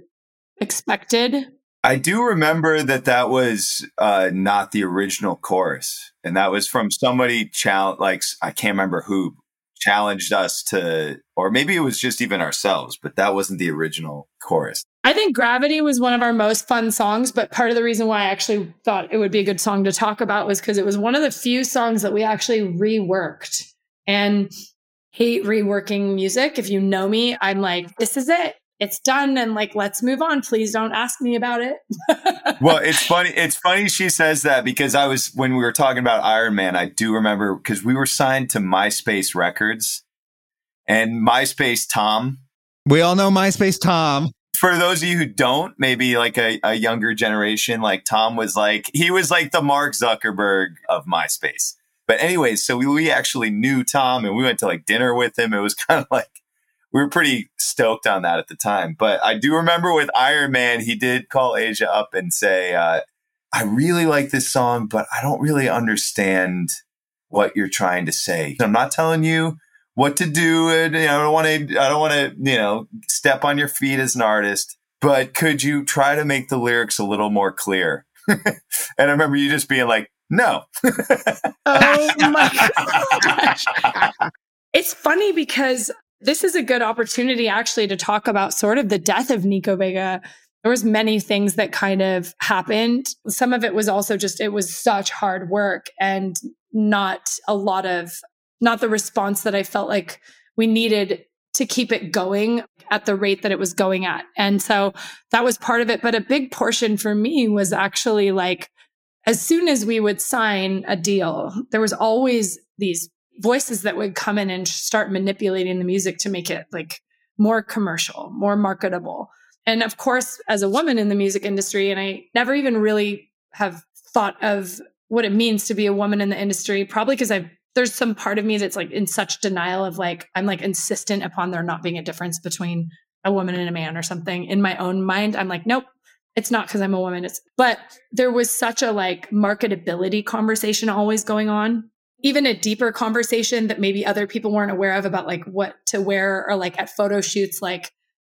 expected. I do remember that that was uh, not the original chorus, and that was from somebody challenge. Like I can't remember who challenged us to, or maybe it was just even ourselves, but that wasn't the original chorus. I think Gravity was one of our most fun songs, but part of the reason why I actually thought it would be a good song to talk about was because it was one of the few songs that we actually reworked and hate reworking music. If you know me, I'm like, this is it. It's done. And like, let's move on. Please don't ask me about it. well, it's funny. It's funny she says that because I was when we were talking about Iron Man. I do remember because we were signed to MySpace Records, and MySpace Tom. We all know MySpace Tom. For those of you who don't, maybe like a, a younger generation, like Tom was like he was like the Mark Zuckerberg of MySpace. But anyways, so we, we actually knew Tom, and we went to like dinner with him. It was kind of like we were pretty stoked on that at the time. But I do remember with Iron Man, he did call Aja up and say, uh, I really like this song, but I don't really understand what you're trying to say. I'm not telling you what to do. And, you know, I don't want to, I don't want to, you know, step on your feet as an artist, but could you try to make the lyrics a little more clear? and I remember you just being like, no. Oh my gosh. It's funny because this is a good opportunity actually to talk about sort of the death of Nico Vega. There was many things that kind of happened. Some of it was also just it was such hard work and not a lot of not the response that I felt like we needed to keep it going at the rate that it was going at. And so that was part of it, but a big portion for me was actually like as soon as we would sign a deal, there was always these voices that would come in and start manipulating the music to make it like more commercial, more marketable. And of course, as a woman in the music industry, and I never even really have thought of what it means to be a woman in the industry, probably because I've there's some part of me that's like in such denial of like I'm like insistent upon there not being a difference between a woman and a man or something. In my own mind, I'm like, nope, it's not because I'm a woman. It's but there was such a like marketability conversation always going on. Even a deeper conversation that maybe other people weren't aware of about like what to wear or like at photo shoots, like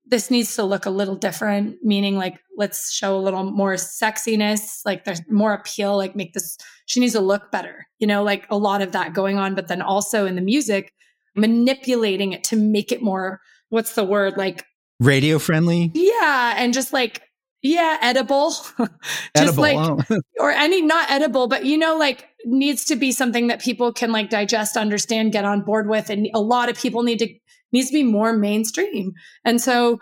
this needs to look a little different, meaning like let's show a little more sexiness, like there's more appeal, like make this she needs to look better. You know, like a lot of that going on, but then also in the music, manipulating it to make it more what's the word? Like Radio friendly. yeah, and just like yeah, edible. just Edible. like oh. or any not edible, but you know, like needs to be something that people can like digest, understand, get on board with. And a lot of people need to needs to be more mainstream. And so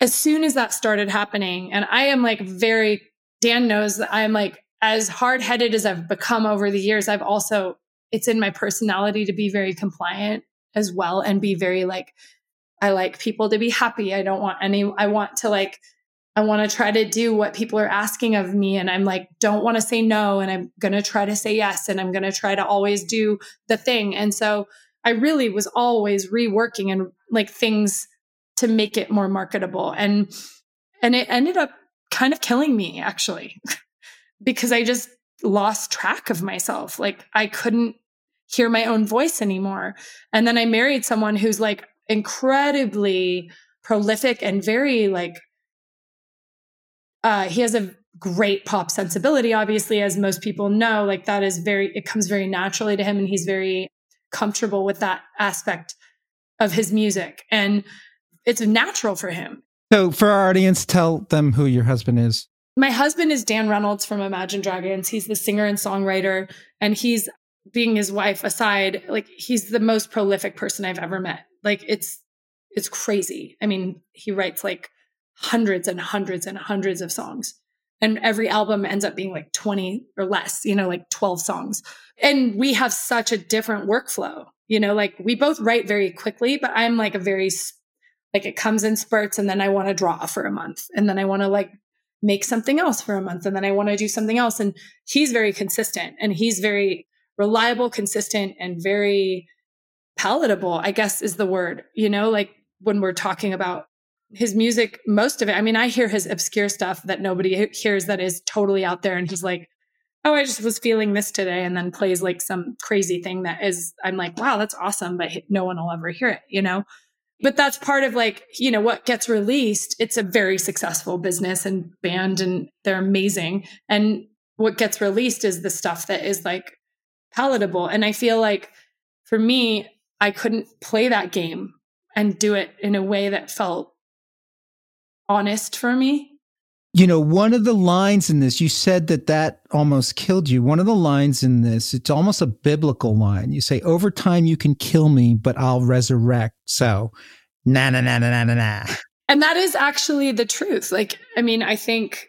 as soon as that started happening, and I am like very Dan knows that I'm like as hard headed as I've become over the years, I've also it's in my personality to be very compliant as well and be very like I like people to be happy. I don't want any I want to like I want to try to do what people are asking of me. And I'm like, don't want to say no. And I'm going to try to say yes. And I'm going to try to always do the thing. And so I really was always reworking and like things to make it more marketable. And, and it ended up kind of killing me actually, because I just lost track of myself. Like I couldn't hear my own voice anymore. And then I married someone who's like incredibly prolific and very like uh, he has a great pop sensibility, obviously, as most people know. Like that is very, it comes very naturally to him, and he's very comfortable with that aspect of his music. And it's natural for him. So, for our audience, tell them who your husband is. My husband is Dan Reynolds from Imagine Dragons. He's the singer and songwriter, and he's being his wife aside, like he's the most prolific person I've ever met. Like it's it's crazy. I mean, he writes like hundreds and hundreds and hundreds of songs. And every album ends up being like 20 or less, you know, like 12 songs. And we have such a different workflow, you know, like we both write very quickly, but I'm like a very, like it comes in spurts and then I want to draw for a month and then I want to like make something else for a month and then I want to do something else. And he's very consistent and he's very reliable, consistent, and very palatable, I guess is the word, you know, like when we're talking about his music, most of it. I mean, I hear his obscure stuff that nobody hears that is totally out there. And he's like, oh, I just was feeling this today. And then plays like some crazy thing that is, I'm like, wow, that's awesome. But no one will ever hear it, you know? But that's part of like, you know, what gets released. It's a very successful business and band and they're amazing. And what gets released is the stuff that is like palatable. And I feel like for me, I couldn't play that game and do it in a way that felt honest for me. You know, one of the lines in this, you said that that almost killed you. One of the lines in this, it's almost a biblical line. You say, Over time, you can kill me, but I'll resurrect. So, na na na na na na na. And that is actually the truth. Like, I mean, I think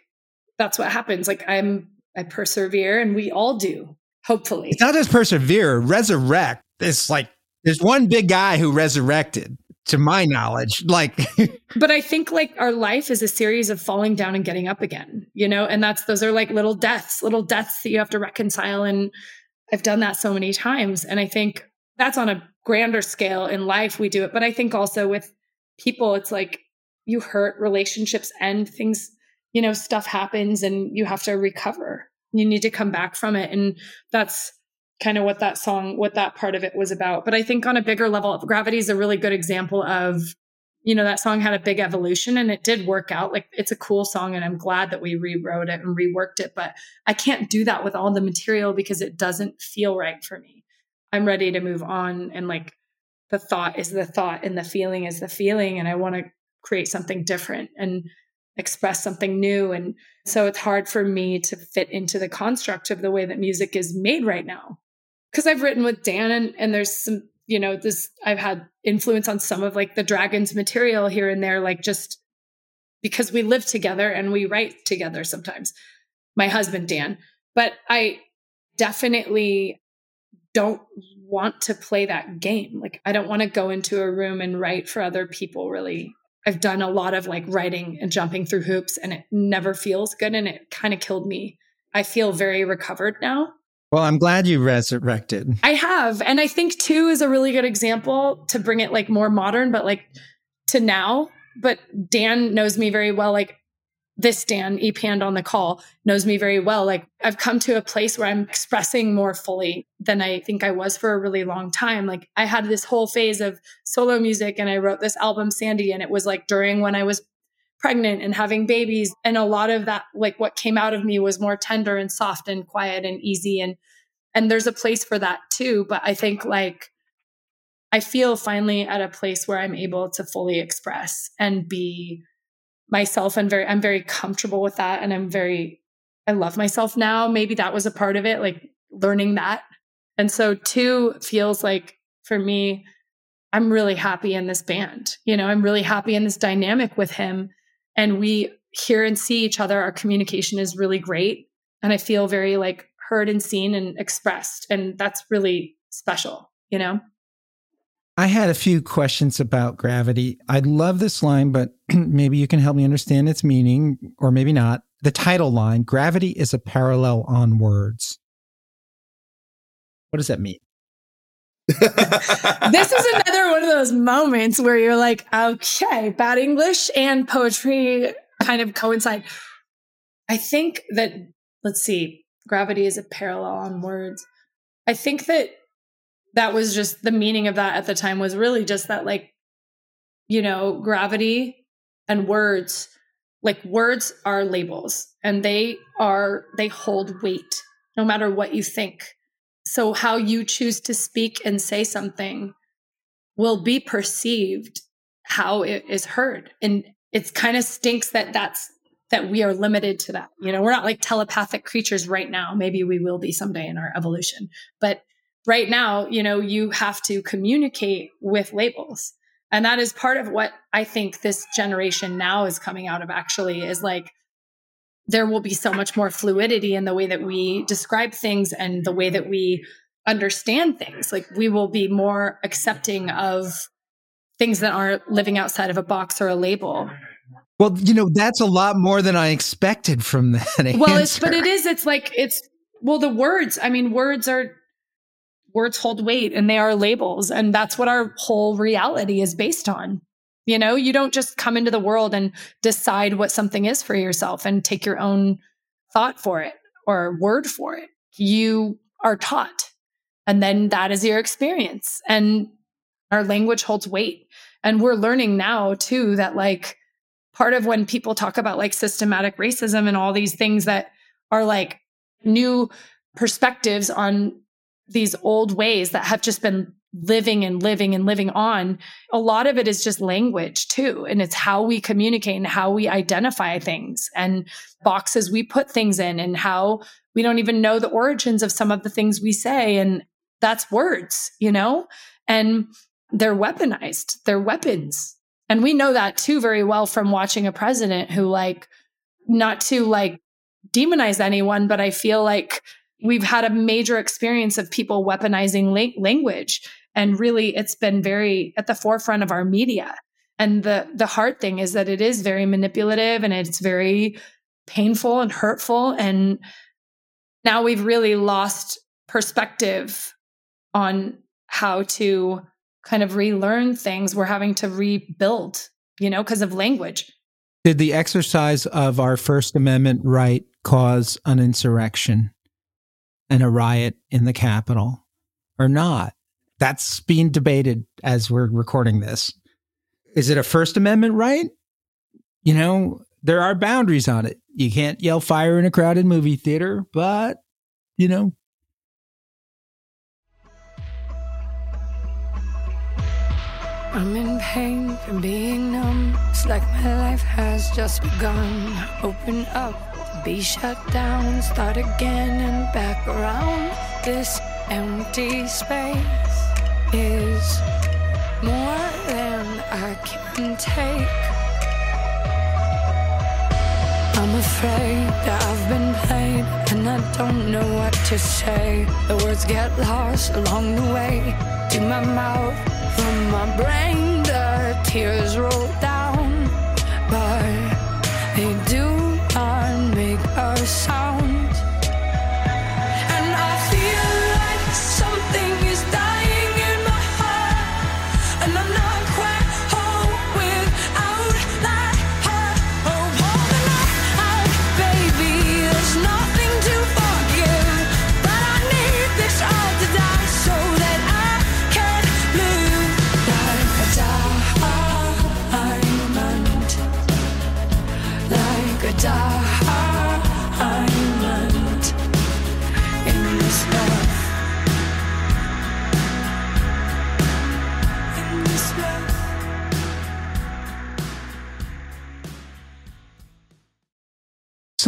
that's what happens. Like, I'm, I persevere and we all do, hopefully. It's not just persevere, resurrect. It's like there's one big guy who resurrected, to my knowledge. Like, But I think like our life is a series of falling down and getting up again, you know, and that's those are like little deaths, little deaths that you have to reconcile. And I've done that so many times. And I think that's on a grander scale in life, we do it. But I think also with people, it's like you hurt relationships end, things, you know, stuff happens and you have to recover. You need to come back from it. And that's kind of what that song, what that part of it was about. But I think on a bigger level, Gravity is a really good example of, you know, that song had a big evolution and it did work out. Like it's a cool song and I'm glad that we rewrote it and reworked it. But I can't do that with all the material because it doesn't feel right for me. I'm ready to move on and like the thought is the thought and the feeling is the feeling. And I want to create something different and express something new. And so it's hard for me to fit into the construct of the way that music is made right now because I've written with Dan and, and there's some, you know, this, I've had influence on some of like the Dragons material here and there, like just because we live together and we write together sometimes. My husband, Dan. But I definitely don't want to play that game. Like, I don't want to go into a room and write for other people, really. I've done a lot of like writing and jumping through hoops, and it never feels good. And it kind of killed me. I feel very recovered now. Well, I'm glad you resurrected. I have. And I think two is a really good example to bring it like more modern, but like to now. But Dan knows me very well. Like this Dan, Epand on the call, knows me very well. Like I've come to a place where I'm expressing more fully than I think I was for a really long time. Like I had this whole phase of solo music and I wrote this album, Sandy, and it was like during when I was pregnant and having babies. And a lot of that, like what came out of me was more tender and soft and quiet and easy. And and there's a place for that too. But I think like I feel finally at a place where I'm able to fully express and be myself and very I'm very comfortable with that. And I'm very I love myself now. Maybe that was a part of it, like learning that. And so two feels like for me, I'm really happy in this band. You know, I'm really happy in this dynamic with him. And we hear and see each other. Our communication is really great. And I feel very like heard and seen and expressed. And that's really special, you know? I had a few questions about gravity. I love this line, but maybe you can help me understand its meaning, or maybe not. The title line Gravity is a parallel on words. What does that mean? this is another one of those moments where you're like, okay, bad English and poetry kind of coincide. I think that, let's see, gravity is a parallel on words. I think that that was just the meaning of that at the time was really just that, like, you know, gravity and words, like, words are labels and they are, they hold weight no matter what you think. So, how you choose to speak and say something will be perceived how it is heard. And it's kind of stinks that that's that we are limited to that. You know, we're not like telepathic creatures right now. Maybe we will be someday in our evolution. But right now, you know, you have to communicate with labels. And that is part of what I think this generation now is coming out of actually is like there will be so much more fluidity in the way that we describe things and the way that we understand things. Like we will be more accepting of things that aren't living outside of a box or a label. Well, you know, that's a lot more than I expected from that. Well, it's but it is. It's like it's well, the words. I mean, words are words hold weight and they are labels. And that's what our whole reality is based on. You know, you don't just come into the world and decide what something is for yourself and take your own thought for it or word for it. You are taught. And then that is your experience. And our language holds weight. And we're learning now too that like part of when people talk about like systematic racism and all these things that are like new perspectives on these old ways that have just been living and living and living on. A lot of it is just language too. And it's how we communicate and how we identify things and boxes we put things in and how we don't even know the origins of some of the things we say. And that's words, you know? And they're weaponized, they're weapons. And we know that too very well from watching a president who, like, not to like demonize anyone, but I feel like we've had a major experience of people weaponizing la- language. And really, it's been very at the forefront of our media. And the, the hard thing is that it is very manipulative and it's very painful and hurtful. And now we've really lost perspective on how to kind of relearn things. We're having to rebuild, you know, because of language. Did the exercise of our First Amendment right cause an insurrection and a riot in the Capitol or not? That's being debated as we're recording this. Is it a First Amendment right? You know, there are boundaries on it. You can't yell fire in a crowded movie theater, but, you know, I'm in pain from being numb. It's like my life has just begun. Open up, be shut down, start again and back around. This empty space is more than I can take. I'm afraid that I've been played and I don't know what to say. The words get lost along the way to my mouth, from my brain. The tears roll down,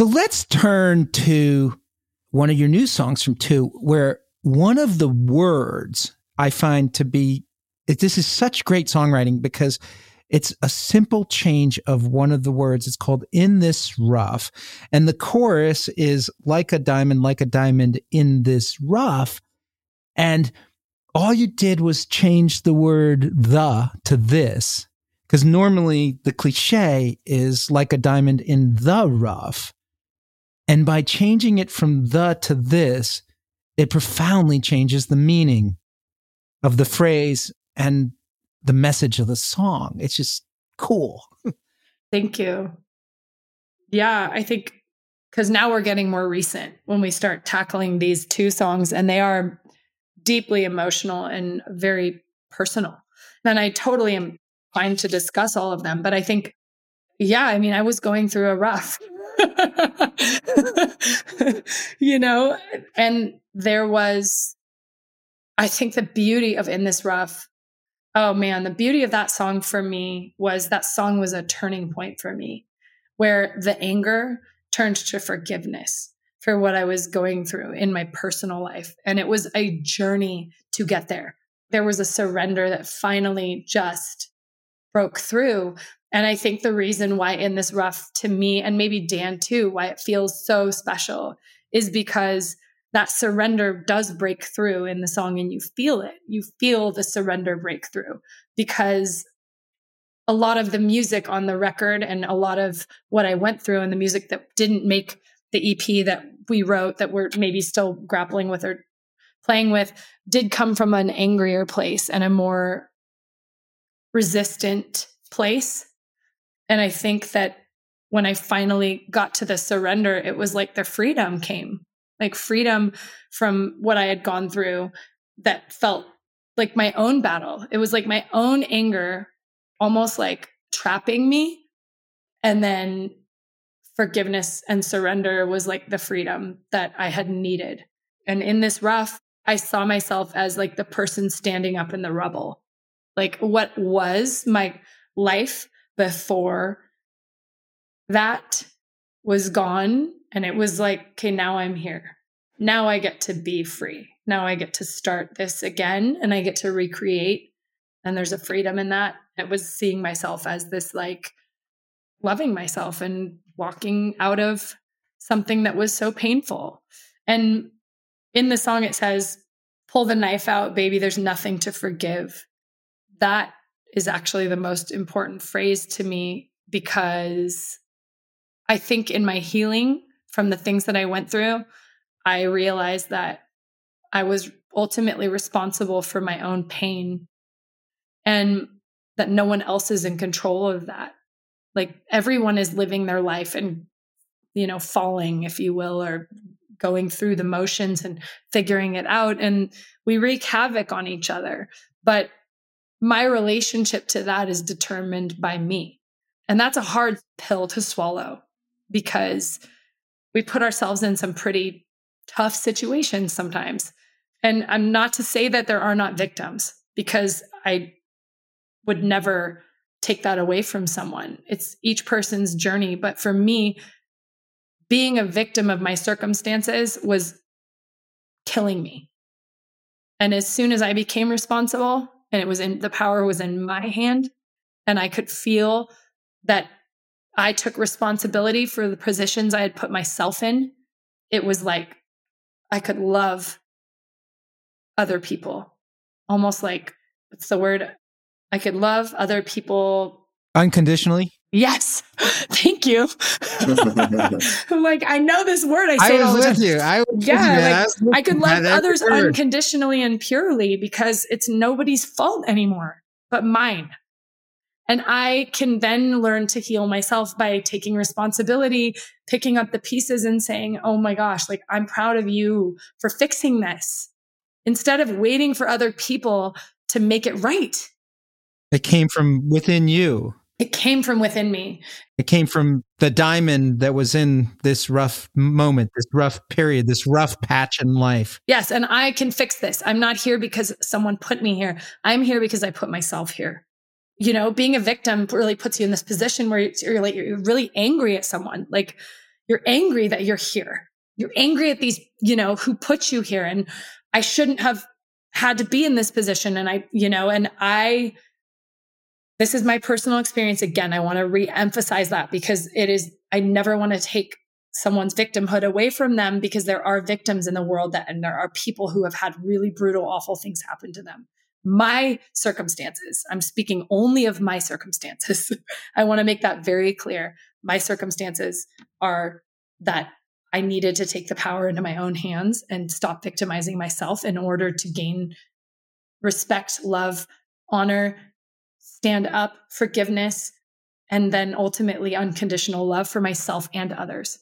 So let's turn to one of your new songs from two, where one of the words I find to be this is such great songwriting because it's a simple change of one of the words. It's called In This Rough. And the chorus is like a diamond, like a diamond in this rough. And all you did was change the word the to this. Because normally the cliche is like a diamond in the rough. And by changing it from the to this, it profoundly changes the meaning of the phrase and the message of the song. It's just cool. Thank you. Yeah, I think because now we're getting more recent when we start tackling these two songs, and they are deeply emotional and very personal. And I totally am fine to discuss all of them. But I think, yeah, I mean, I was going through a rough, you know, and there was, I think the beauty of In This Rough Oh man, the beauty of that song for me was that song was a turning point for me where the anger turned to forgiveness for what I was going through in my personal life. And it was a journey to get there. There was a surrender that finally just broke through. And I think the reason why in this rough to me, and maybe Dan too, why it feels so special is because that surrender does break through in the song and you feel it. You feel the surrender breakthrough because a lot of the music on the record and a lot of what I went through and the music that didn't make the EP that we wrote that we're maybe still grappling with or playing with did come from an angrier place and a more resistant place. And I think that when I finally got to the surrender, it was like the freedom came, like freedom from what I had gone through that felt like my own battle. It was like my own anger, almost like trapping me. And then forgiveness and surrender was like the freedom that I had needed. And in this rough, I saw myself as like the person standing up in the rubble. Like what was my life before that was gone. And it was like, okay, now I'm here. Now I get to be free. Now I get to start this again and I get to recreate. And there's a freedom in that. It was seeing myself as this like loving myself and walking out of something that was so painful. And in the song, it says, pull the knife out, baby, there's nothing to forgive. That is actually the most important phrase to me because I think in my healing from the things that I went through, I realized that I was ultimately responsible for my own pain and that no one else is in control of that. Like everyone is living their life and, you know, falling, if you will, or going through the motions and figuring it out. And we wreak havoc on each other. But my relationship to that is determined by me. And that's a hard pill to swallow because we put ourselves in some pretty tough situations sometimes. And I'm not to say that there are not victims because I would never take that away from someone. It's each person's journey. But for me, being a victim of my circumstances was killing me. And as soon as I became responsible and it was in the power was in my hand and I could feel that I took responsibility for the positions I had put myself in, it was like I could love other people. Almost like what's the word? I could love other people Unconditionally? Yes. Thank you. Like, I know this word. I say I it all was the with time. you. I was with Yeah, you, like, I, I could love others word. unconditionally and purely because it's nobody's fault anymore but mine. And I can then learn to heal myself by taking responsibility, picking up the pieces and saying, Oh my gosh, like I'm proud of you for fixing this instead of waiting for other people to make it right. It came from within you. It came from within me. It came from the diamond that was in this rough moment, this rough period, this rough patch in life. Yes. And I can fix this. I'm not here because someone put me here. I'm here because I put myself here. You know, being a victim really puts you in this position where you're like, you're really angry at someone. Like you're angry that you're here. You're angry at these, you know, who put you here. And I shouldn't have had to be in this position. And I, you know, and I, this is my personal experience. Again, I want to re-emphasize that because it is, I never want to take someone's victimhood away from them because there are victims in the world that, and there are people who have had really brutal, awful things happen to them. My circumstances, I'm speaking only of my circumstances. I want to make that very clear. My circumstances are that I needed to take the power into my own hands and stop victimizing myself in order to gain respect, love, honor, stand up, forgiveness, and then ultimately unconditional love for myself and others.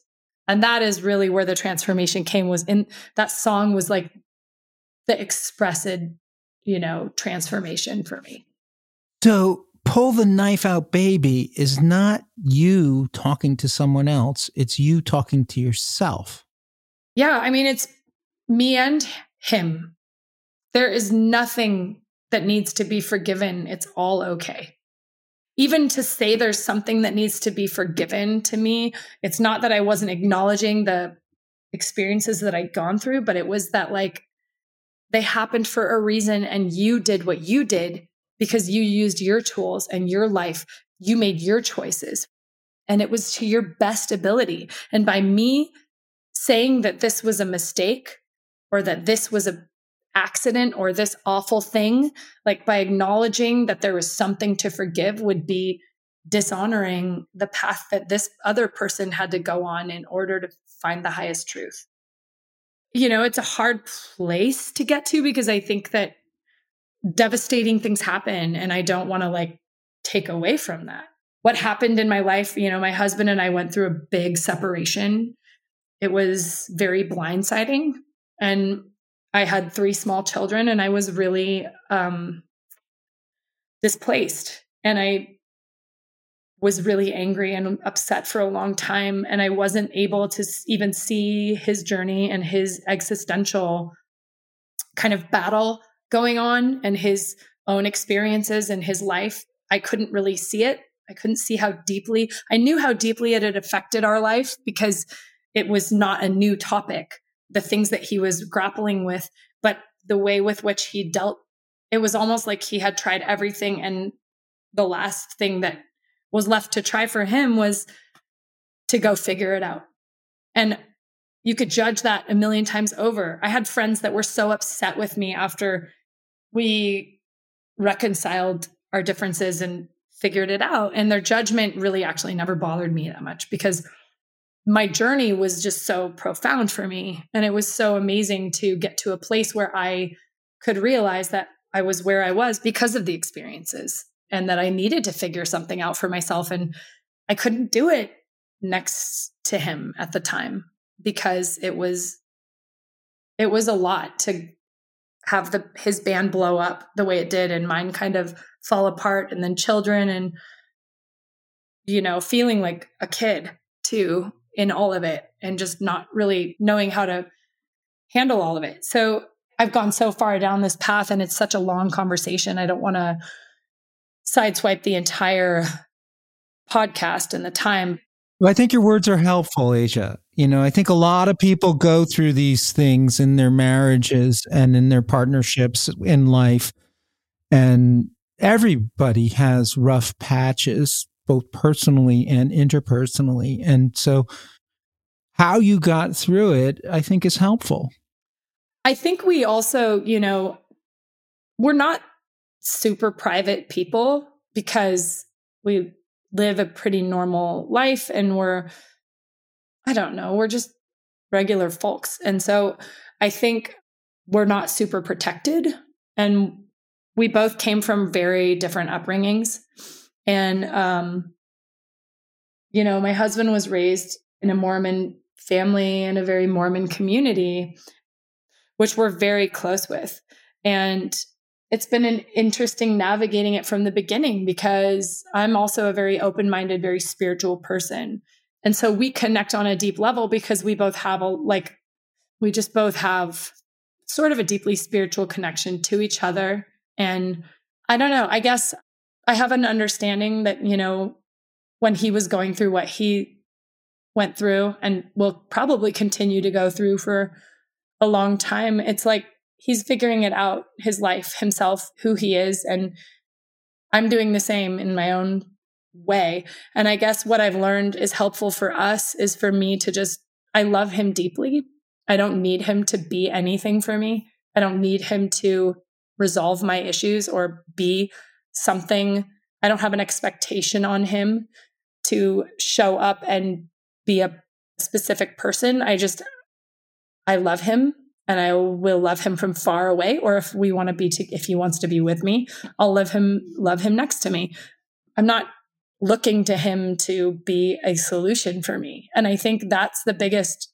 And that is really where the transformation came was in that song was like the expressed, you know, transformation for me. So, pull the knife out, baby, is not you talking to someone else, it's you talking to yourself. Yeah, I mean it's me and him. There is nothing that needs to be forgiven. It's all okay. Even to say there's something that needs to be forgiven to me, it's not that I wasn't acknowledging the experiences that I'd gone through, but it was that like they happened for a reason and you did what you did because you used your tools and your life. You made your choices and it was to your best ability. And by me saying that this was a mistake or that this was a accident or this awful thing, like by acknowledging that there was something to forgive would be dishonoring the path that this other person had to go on in order to find the highest truth. you know, it's a hard place to get to because I think that devastating things happen and I don't want to like take away from that. What happened in my life, you know, my husband and I went through a big separation. It was very blindsiding and I had three small children and I was really um displaced and I was really angry and upset for a long time and I wasn't able to even see his journey and his existential kind of battle going on and his own experiences and his life. I couldn't really see it. I couldn't see how deeply, I knew how deeply it had affected our life because it was not a new topic, the things that he was grappling with, but the way with which he dealt, it was almost like he had tried everything. And the last thing that was left to try for him was to go figure it out. And you could judge that a million times over. I had friends that were so upset with me after we reconciled our differences and figured it out. And their judgment really actually never bothered me that much because my journey was just so profound for me. And it was so amazing to get to a place where I could realize that I was where I was because of the experiences and that I needed to figure something out for myself. And I couldn't do it next to him at the time because it was it was a lot to have the his band blow up the way it did and mine kind of fall apart and then children and you know feeling like a kid too in all of it and just not really knowing how to handle all of it so i've gone so far down this path and it's such a long conversation i don't want to sideswipe the entire podcast and the time I think your words are helpful, Aja. You know, I think a lot of people go through these things in their marriages and in their partnerships in life. And everybody has rough patches, both personally and interpersonally. And so, how you got through it, I think, is helpful. I think we also, you know, we're not super private people because we live a pretty normal life and we're, I don't know, we're just regular folks. And so I think we're not super protected. And we both came from very different upbringings. And, um, you know, my husband was raised in a Mormon family in a very Mormon community, which we're very close with. And it's been an interesting navigating it from the beginning because I'm also a very open minded, very spiritual person. And so we connect on a deep level because we both have a, like, we just both have sort of a deeply spiritual connection to each other. And I don't know, I guess I have an understanding that, you know, when he was going through what he went through and will probably continue to go through for a long time, it's like he's figuring it out his life himself who he is and i'm doing the same in my own way. And i guess what i've learned is helpful for us is for me to just i love him deeply. I don't need him to be anything for me. I don't need him to resolve my issues or be something i don't have an expectation on him to show up and be a specific person i just i love him and I will love him from far away. Or if we want to be, to, if he wants to be with me, I'll love him, love him next to me. I'm not looking to him to be a solution for me. And I think that's the biggest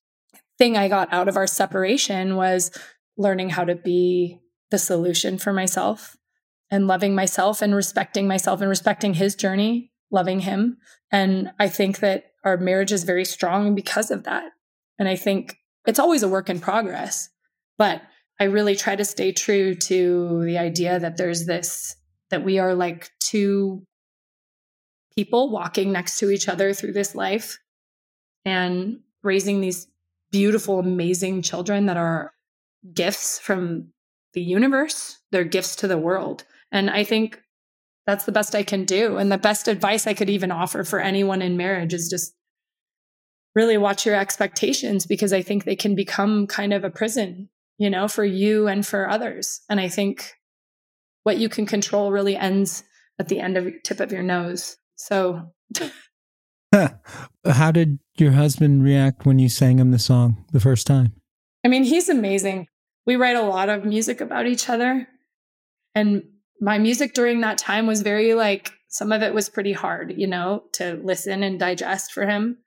thing I got out of our separation was learning how to be the solution for myself and loving myself and respecting myself and respecting his journey, loving him. And I think that our marriage is very strong because of that. And I think it's always a work in progress. But I really try to stay true to the idea that there's this, that we are like two people walking next to each other through this life and raising these beautiful, amazing children that are gifts from the universe. They're gifts to the world. And I think that's the best I can do. And the best advice I could even offer for anyone in marriage is just really watch your expectations because I think they can become kind of a prison you know, for you and for others. And I think what you can control really ends at the end of your tip of your nose. So How did your husband react when you sang him the song the first time? I mean, he's amazing. We write a lot of music about each other. And my music during that time was very like, some of it was pretty hard, you know, to listen and digest for him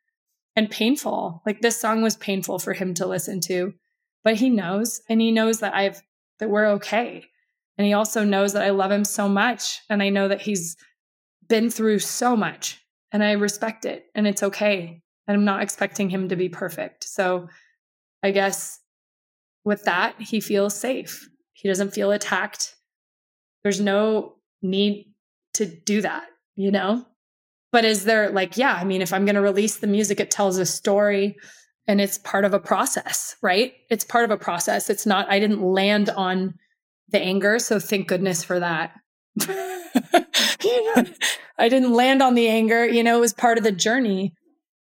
and painful. Like this song was painful for him to listen to, but he knows and he knows that I've, that we're okay. And he also knows that I love him so much. And I know that he's been through so much and I respect it and it's okay. And I'm not expecting him to be perfect. So I guess with that, he feels safe. He doesn't feel attacked. There's no need to do that, you know? But is there like, yeah, I mean, if I'm going to release the music, it tells a story and it's part of a process, right? It's part of a process. It's not, I didn't land on the anger. So thank goodness for that. I didn't land on the anger, you know, it was part of the journey.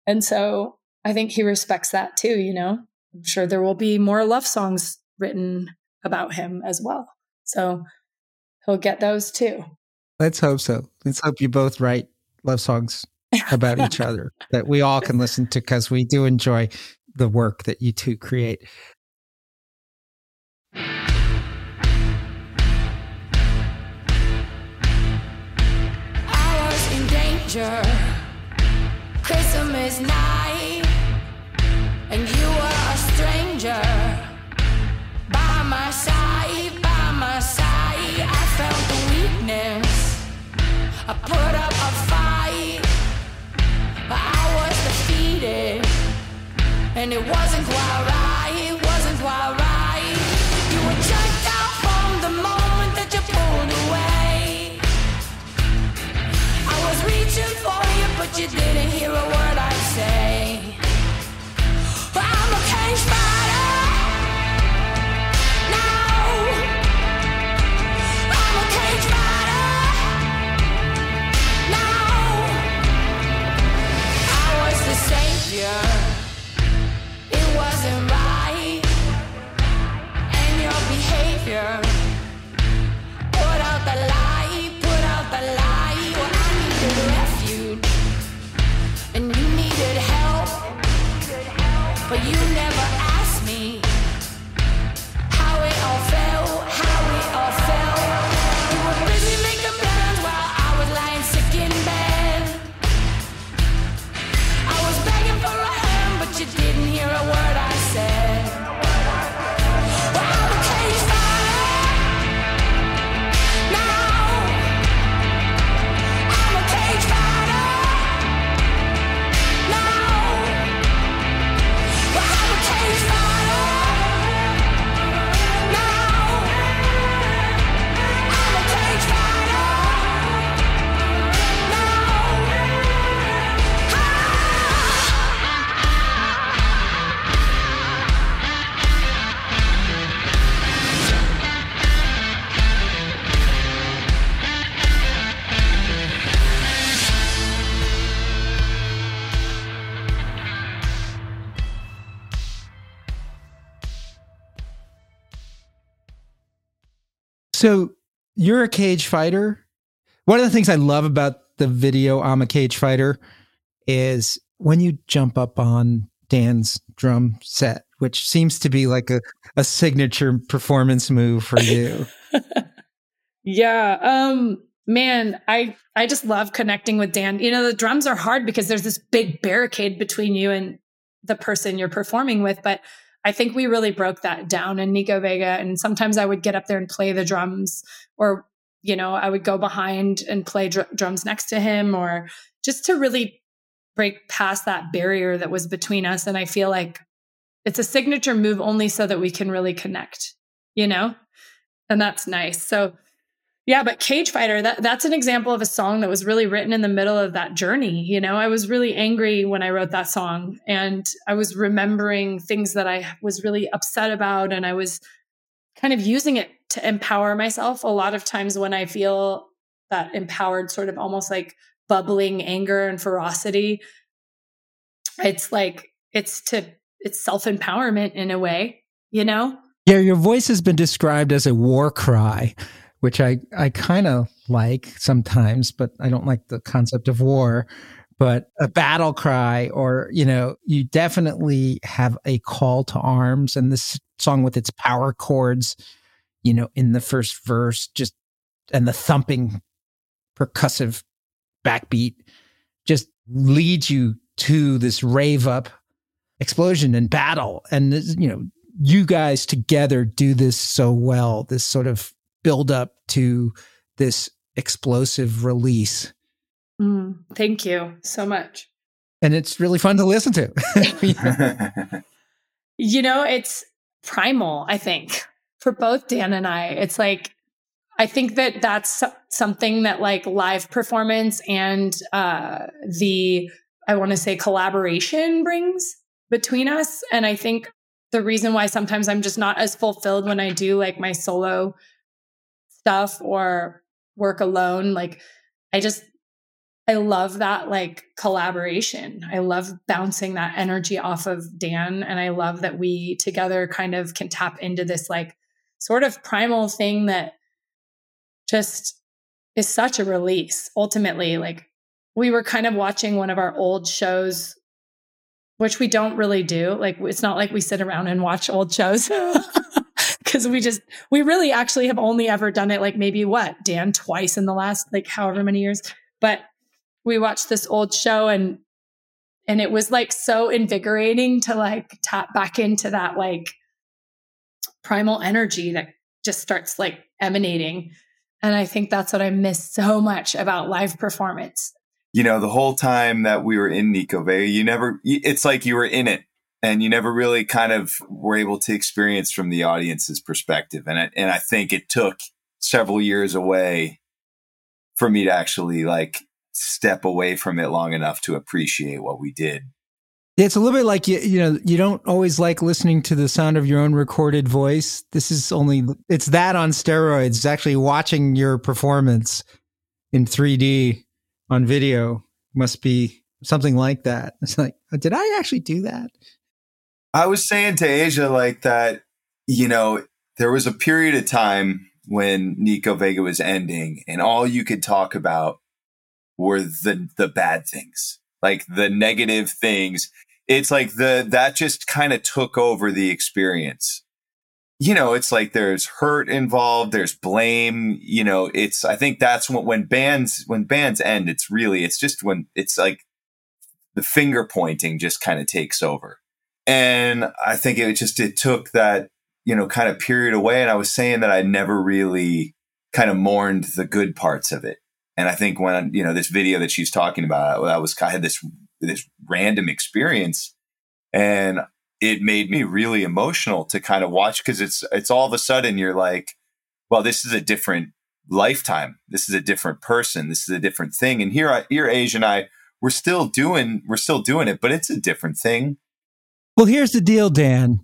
And so I think he respects that too, you know. I'm sure there will be more love songs written about him as well. So he'll get those too. Let's hope so. Let's hope you both write love songs about each other that we all can listen to because we do enjoy the work that you two create. I was in danger. Christmas night, and you were a stranger. I put up a fight, but I was defeated, and it wasn't quite right. It wasn't quite right. You were checked out from the moment that you pulled away. I was reaching for you, but you didn't hear a word It wasn't right. And your behavior. So you're a cage fighter. One of the things I love about the video I'm a cage fighter is when you jump up on Dan's drum set, which seems to be like a, a signature performance move for you. Yeah. Um man, I I just love connecting with Dan. You know, the drums are hard because there's this big barricade between you and the person you're performing with, but I think we really broke that down in Nico Vega and sometimes I would get up there and play the drums or you know, I would go behind and play dr- drums next to him or just to really break past that barrier that was between us and I feel like it's a signature move only so that we can really connect, you know? And that's nice. So yeah, but Cage Fighter, that, that's an example of a song that was really written in the middle of that journey. You know, I was really angry when I wrote that song and I was remembering things that I was really upset about and I was kind of using it to empower myself. A lot of times when I feel that empowered, sort of almost like bubbling anger and ferocity, it's like, it's to, it's self empowerment in a way, you know? Yeah, your voice has been described as a war cry, which I, I kind of like sometimes, but I don't like the concept of war. but a battle cry or, you know, you definitely have a call to arms. And this song with its power chords, you know, in the first verse, just and the thumping percussive backbeat just leads you to this rave up explosion and battle. And, you know, you guys together do this so well, this sort of build up to this explosive release. Mm, thank you so much. And it's really fun to listen to. You know, it's primal, I think, for both Dan and I. It's like, I think that that's something that like live performance and uh, the, I want to say collaboration brings between us. And I think the reason why sometimes I'm just not as fulfilled when I do like my solo stuff or work alone, like I just, I love that like collaboration. I love bouncing that energy off of Dan. And I love that we together kind of can tap into this like sort of primal thing that just is such a release. Ultimately, like we were kind of watching one of our old shows, which we don't really do. Like it's not like we sit around and watch old shows. Cause we just, we really actually have only ever done it like maybe what, Dan, twice in the last like however many years. But we watched this old show and and it was like so invigorating to like tap back into that like primal energy that just starts like emanating. And i think that's what i miss so much about live performance. You know, the whole time that we were in Nico Vega, you never, it's like you were in it and you never really kind of were able to experience from the audience's perspective. And I, and I think it took several years away for me to actually like step away from it long enough to appreciate what we did. It's a little bit like you, you know, you don't always like listening to the sound of your own recorded voice. This is only, it's that on steroids. It's actually watching your performance in 3D on video must be something like that. It's like, oh, did I actually do that? I was saying to Aja like that, you know, there was a period of time when Nico Vega was ending and all you could talk about were the the bad things, like the negative things. It's like the that just kind of took over the experience. You know, it's like there's hurt involved, there's blame, you know, it's I think that's when when bands when bands end, it's really it's just when it's like the finger pointing just kind of takes over. And I think it just it took that, you know, kind of period away. And I was saying that I never really kind of mourned the good parts of it. And I think when you know this video that she's talking about, I was I had this this random experience, and it made me really emotional to kind of watch because it's it's all of a sudden you're like, well, this is a different lifetime. This is a different person. This is a different thing. And here, I, here, Aja and I, we're still doing we're still doing it, but it's a different thing. Well, here's the deal, Dan.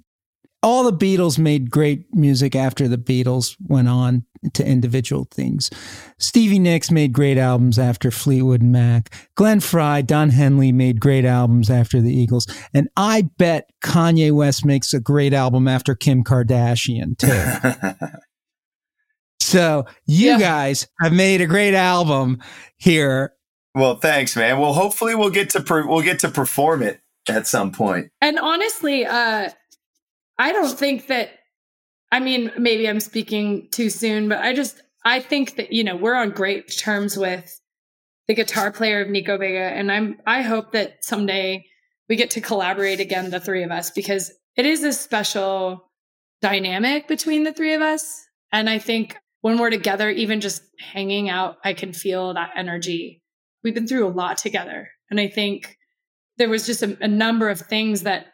All the Beatles made great music after the Beatles went on to individual things. Stevie Nicks made great albums after Fleetwood Mac. Glenn Frey, Don Henley made great albums after the Eagles. And I bet Kanye West makes a great album after Kim Kardashian, too. so you Yeah. guys have made a great album here. well, thanks, man. Well, hopefully we'll get to per- we'll get to perform it at some point. and honestly uh i don't think that i mean maybe i'm speaking too soon but i just i think that you know we're on great terms with the guitar player of nico vega and i'm i hope that someday we get to collaborate again the three of us because it is a special dynamic between the three of us. And i think when we're together even just hanging out i can feel that energy. We've been through a lot together. And i think there was just a, a number of things that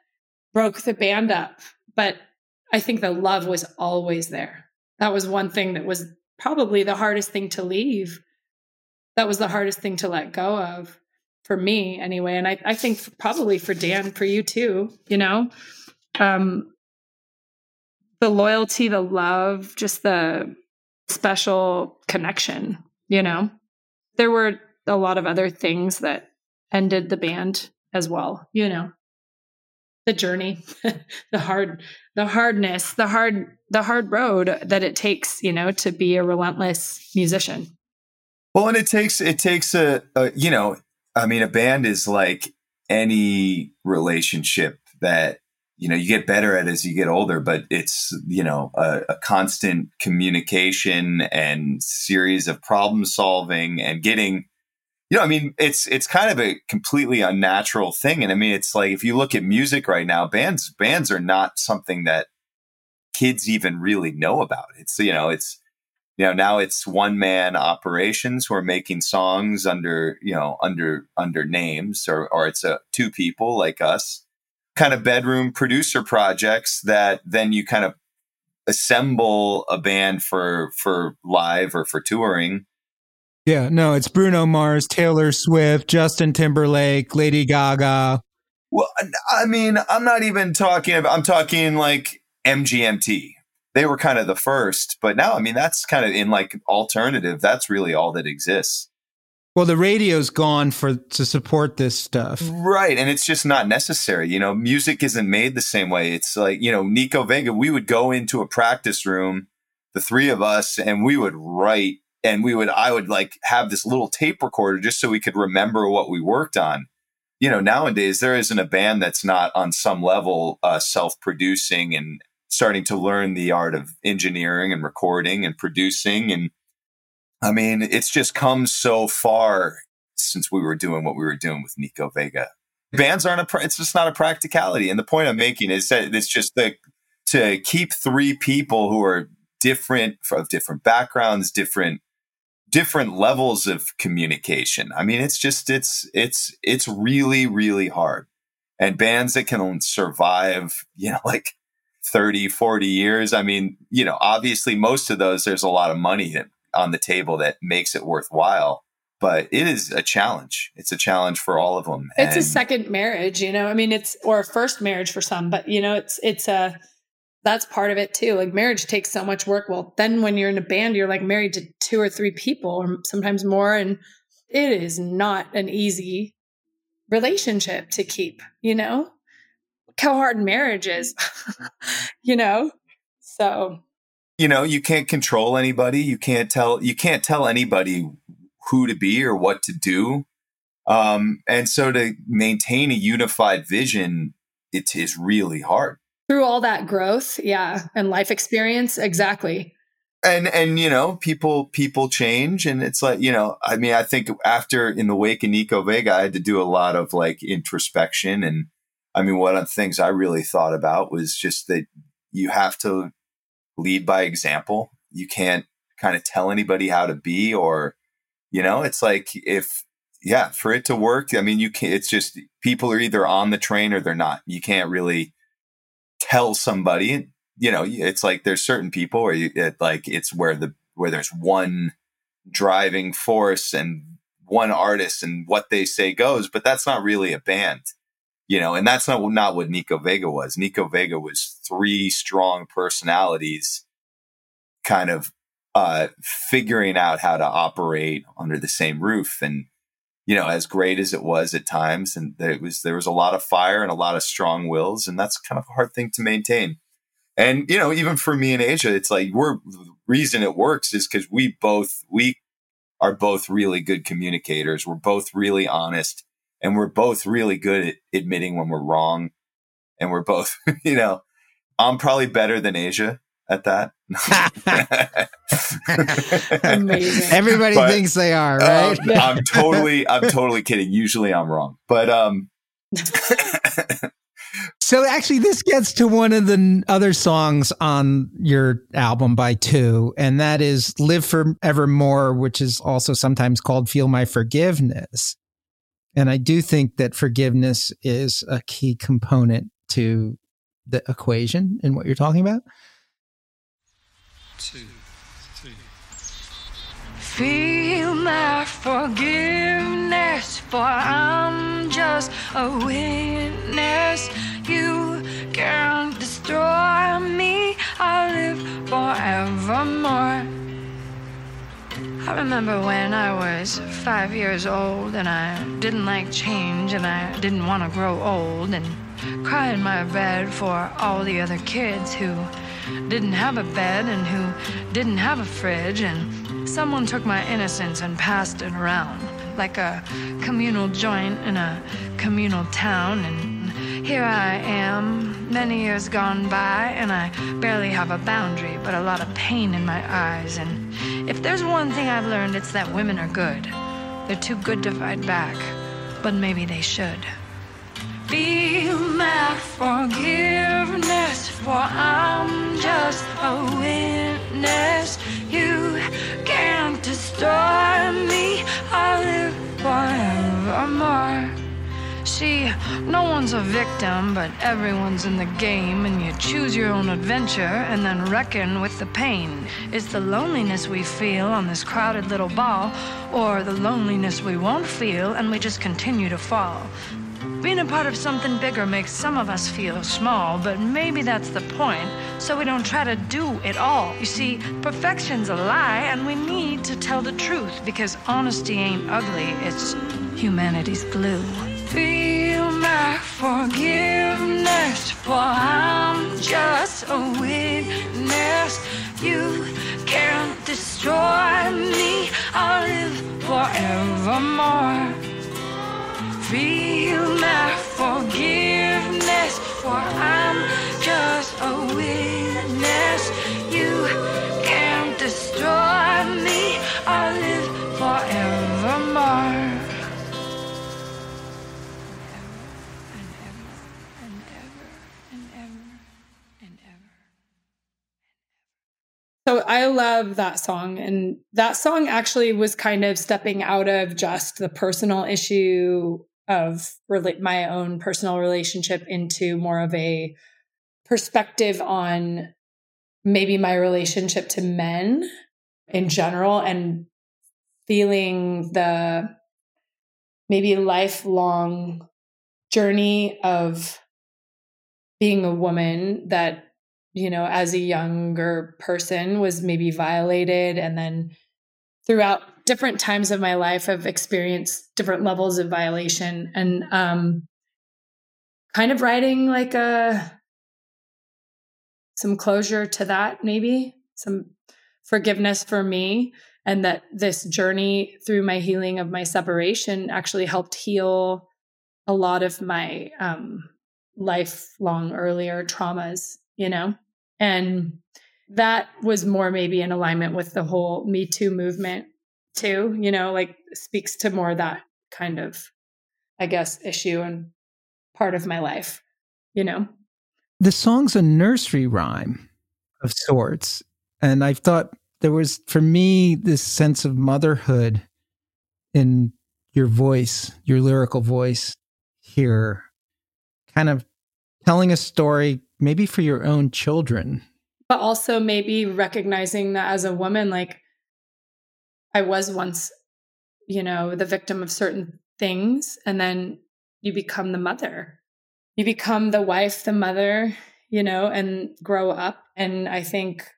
broke the band up but i think the love was always there. That was one thing that was probably the hardest thing to leave. That was the hardest thing to let go of for me anyway and i, I think probably for dan for you too you know? Um the loyalty the love just the special connection you know? There were a lot of other things that ended the band as well you know. The journey the hard the hardness the hard the hard road that it takes you know to be a relentless musician. Well, and it takes it takes a, a you know I mean, a band is like any relationship that you know you get better at as you get older but it's you know a, a, constant communication and series of problem solving and getting you know i mean it's it's kind of a completely unnatural thing. And i mean it's like if you look at music right now bands bands are not something that kids even really know about. It's you know it's you know now it's one man operations who are making songs under you know under under names or or it's a two people like us. Kind of bedroom producer projects that then you kind of assemble a band for for live or for touring yeah no it's bruno mars taylor swift justin timberlake lady gaga well i mean i'm not even talking about i'm talking like mgmt they were kind of the first, but now, I mean, that's kind of in like alternative. That's really all that exists. Well, the radio's gone for to support this stuff. Right. And it's just not necessary. You know, music isn't made the same way. It's like, you know, Nico Vega, we would go into a practice room, the three of us, and we would write and we would, I would like have this little tape recorder just so we could remember what we worked on. You know, nowadays there isn't a band that's not on some level uh, self producing and starting to learn the art of engineering and recording and producing. And I mean, it's just come so far since we were doing what we were doing with Nico Vega. Bands aren't a, it's just not a practicality. And the point I'm making is that it's just the, to keep three people who are different of different backgrounds, different different levels of communication. I mean, it's just it's it's it's really really hard. And bands that can survive, you know, like 30, 40 years. I mean, you know, obviously most of those, there's a lot of money on the table that makes it worthwhile. But it is a challenge. It's a challenge for all of them. It's and, a second marriage, you know. I mean, it's or a first marriage for some, but you know, it's it's a that's part of it too. Like marriage takes so much work. Well, then when you're in a band, you're like married to two or three people, or sometimes more, and it is not an easy relationship to keep. You know, how hard marriage is, you know? So, you know, you can't control anybody. You can't tell, you can't tell anybody who to be or what to do. Um, and so to maintain a unified vision, it is really hard. Through all that growth, yeah, and life experience, exactly. And and you know, people people change, and it's like you know, I mean, I think after in the wake of Nico Vega, I had to do a lot of like introspection and I mean, one of the things I really thought about was just that you have to lead by example. You can't kind of tell anybody how to be, or, you know, it's like if, yeah, for it to work, I mean, you can't, it's just people are either on the train or they're not. You can't really tell somebody, you know, it's like there's certain people where you, it, like it's where the, where there's one driving force and one artist and what they say goes, but that's not really a band you know, and that's not not what Nico Vega was. Nico Vega was three strong personalities, kind of uh, figuring out how to operate under the same roof. And you know, as great as it was at times, and there was there was a lot of fire and a lot of strong wills, and that's kind of a hard thing to maintain. And you know, even for me and Aja, it's like we're the reason it works is because we both we are both really good communicators. We're both really honest and we're both really good at admitting when we're wrong and we're both you know i'm probably better than aja at that. Amazing. Everybody but, thinks they are right? Um, i'm totally i'm totally kidding. Usually i'm wrong. But um so actually this gets to one of the other songs on your album by two and that is live forevermore which is also sometimes called feel my forgiveness. And I do think that forgiveness is a key component to the equation in what you're talking about. Feel my forgiveness, for I'm just a witness. You can't destroy me. I live forevermore. I remember when I was five years old and I didn't like change and I didn't want to grow old and cry in my bed for all the other kids who didn't have a bed and who didn't have a fridge and someone took my innocence and passed it around. like a communal joint in a communal town. And here I am, many years gone by, and I barely have a boundary, but a lot of pain in my eyes. And if there's one thing I've learned, it's that women are good. They're too good to fight back, but maybe they should. Feel my forgiveness, for I'm just a witness. You can't destroy me. I live forevermore. See, no one's a victim, but everyone's in the game, and you choose your own adventure and then reckon with the pain. It's the loneliness we feel on this crowded little ball, or the loneliness we won't feel and we just continue to fall. Being a part of something bigger makes some of us feel small, but maybe that's the point, so we don't try to do it all. You see, perfection's a lie, and we need to tell the truth because honesty ain't ugly, it's humanity's glue. Feel my forgiveness, for I'm just a witness. You can't destroy me, I'll live forevermore. Feel my forgiveness, for I'm just a witness. You can't destroy me, I'll live forevermore. So I love that song. And that song actually was kind of stepping out of just the personal issue of my own personal relationship into more of a perspective on maybe my relationship to men in general and feeling the maybe lifelong journey of being a woman that you know, as a younger person was maybe violated. And then throughout different times of my life, I've experienced different levels of violation and um, kind of writing like a some closure to that, maybe some forgiveness for me. And that this journey through my healing of my separation actually helped heal a lot of my um, lifelong earlier traumas, you know? And that was more maybe in alignment with the whole Me Too movement, too, you know, like speaks to more that kind of, I guess, issue and part of my life, you know? The song's a nursery rhyme of sorts. And I thought there was, for me, this sense of motherhood in your voice, your lyrical voice here, kind of telling a story maybe for your own children. but also maybe recognizing that as a woman like i was once you know the victim of certain things and then you become the mother. You become the wife the mother you know and grow up and i think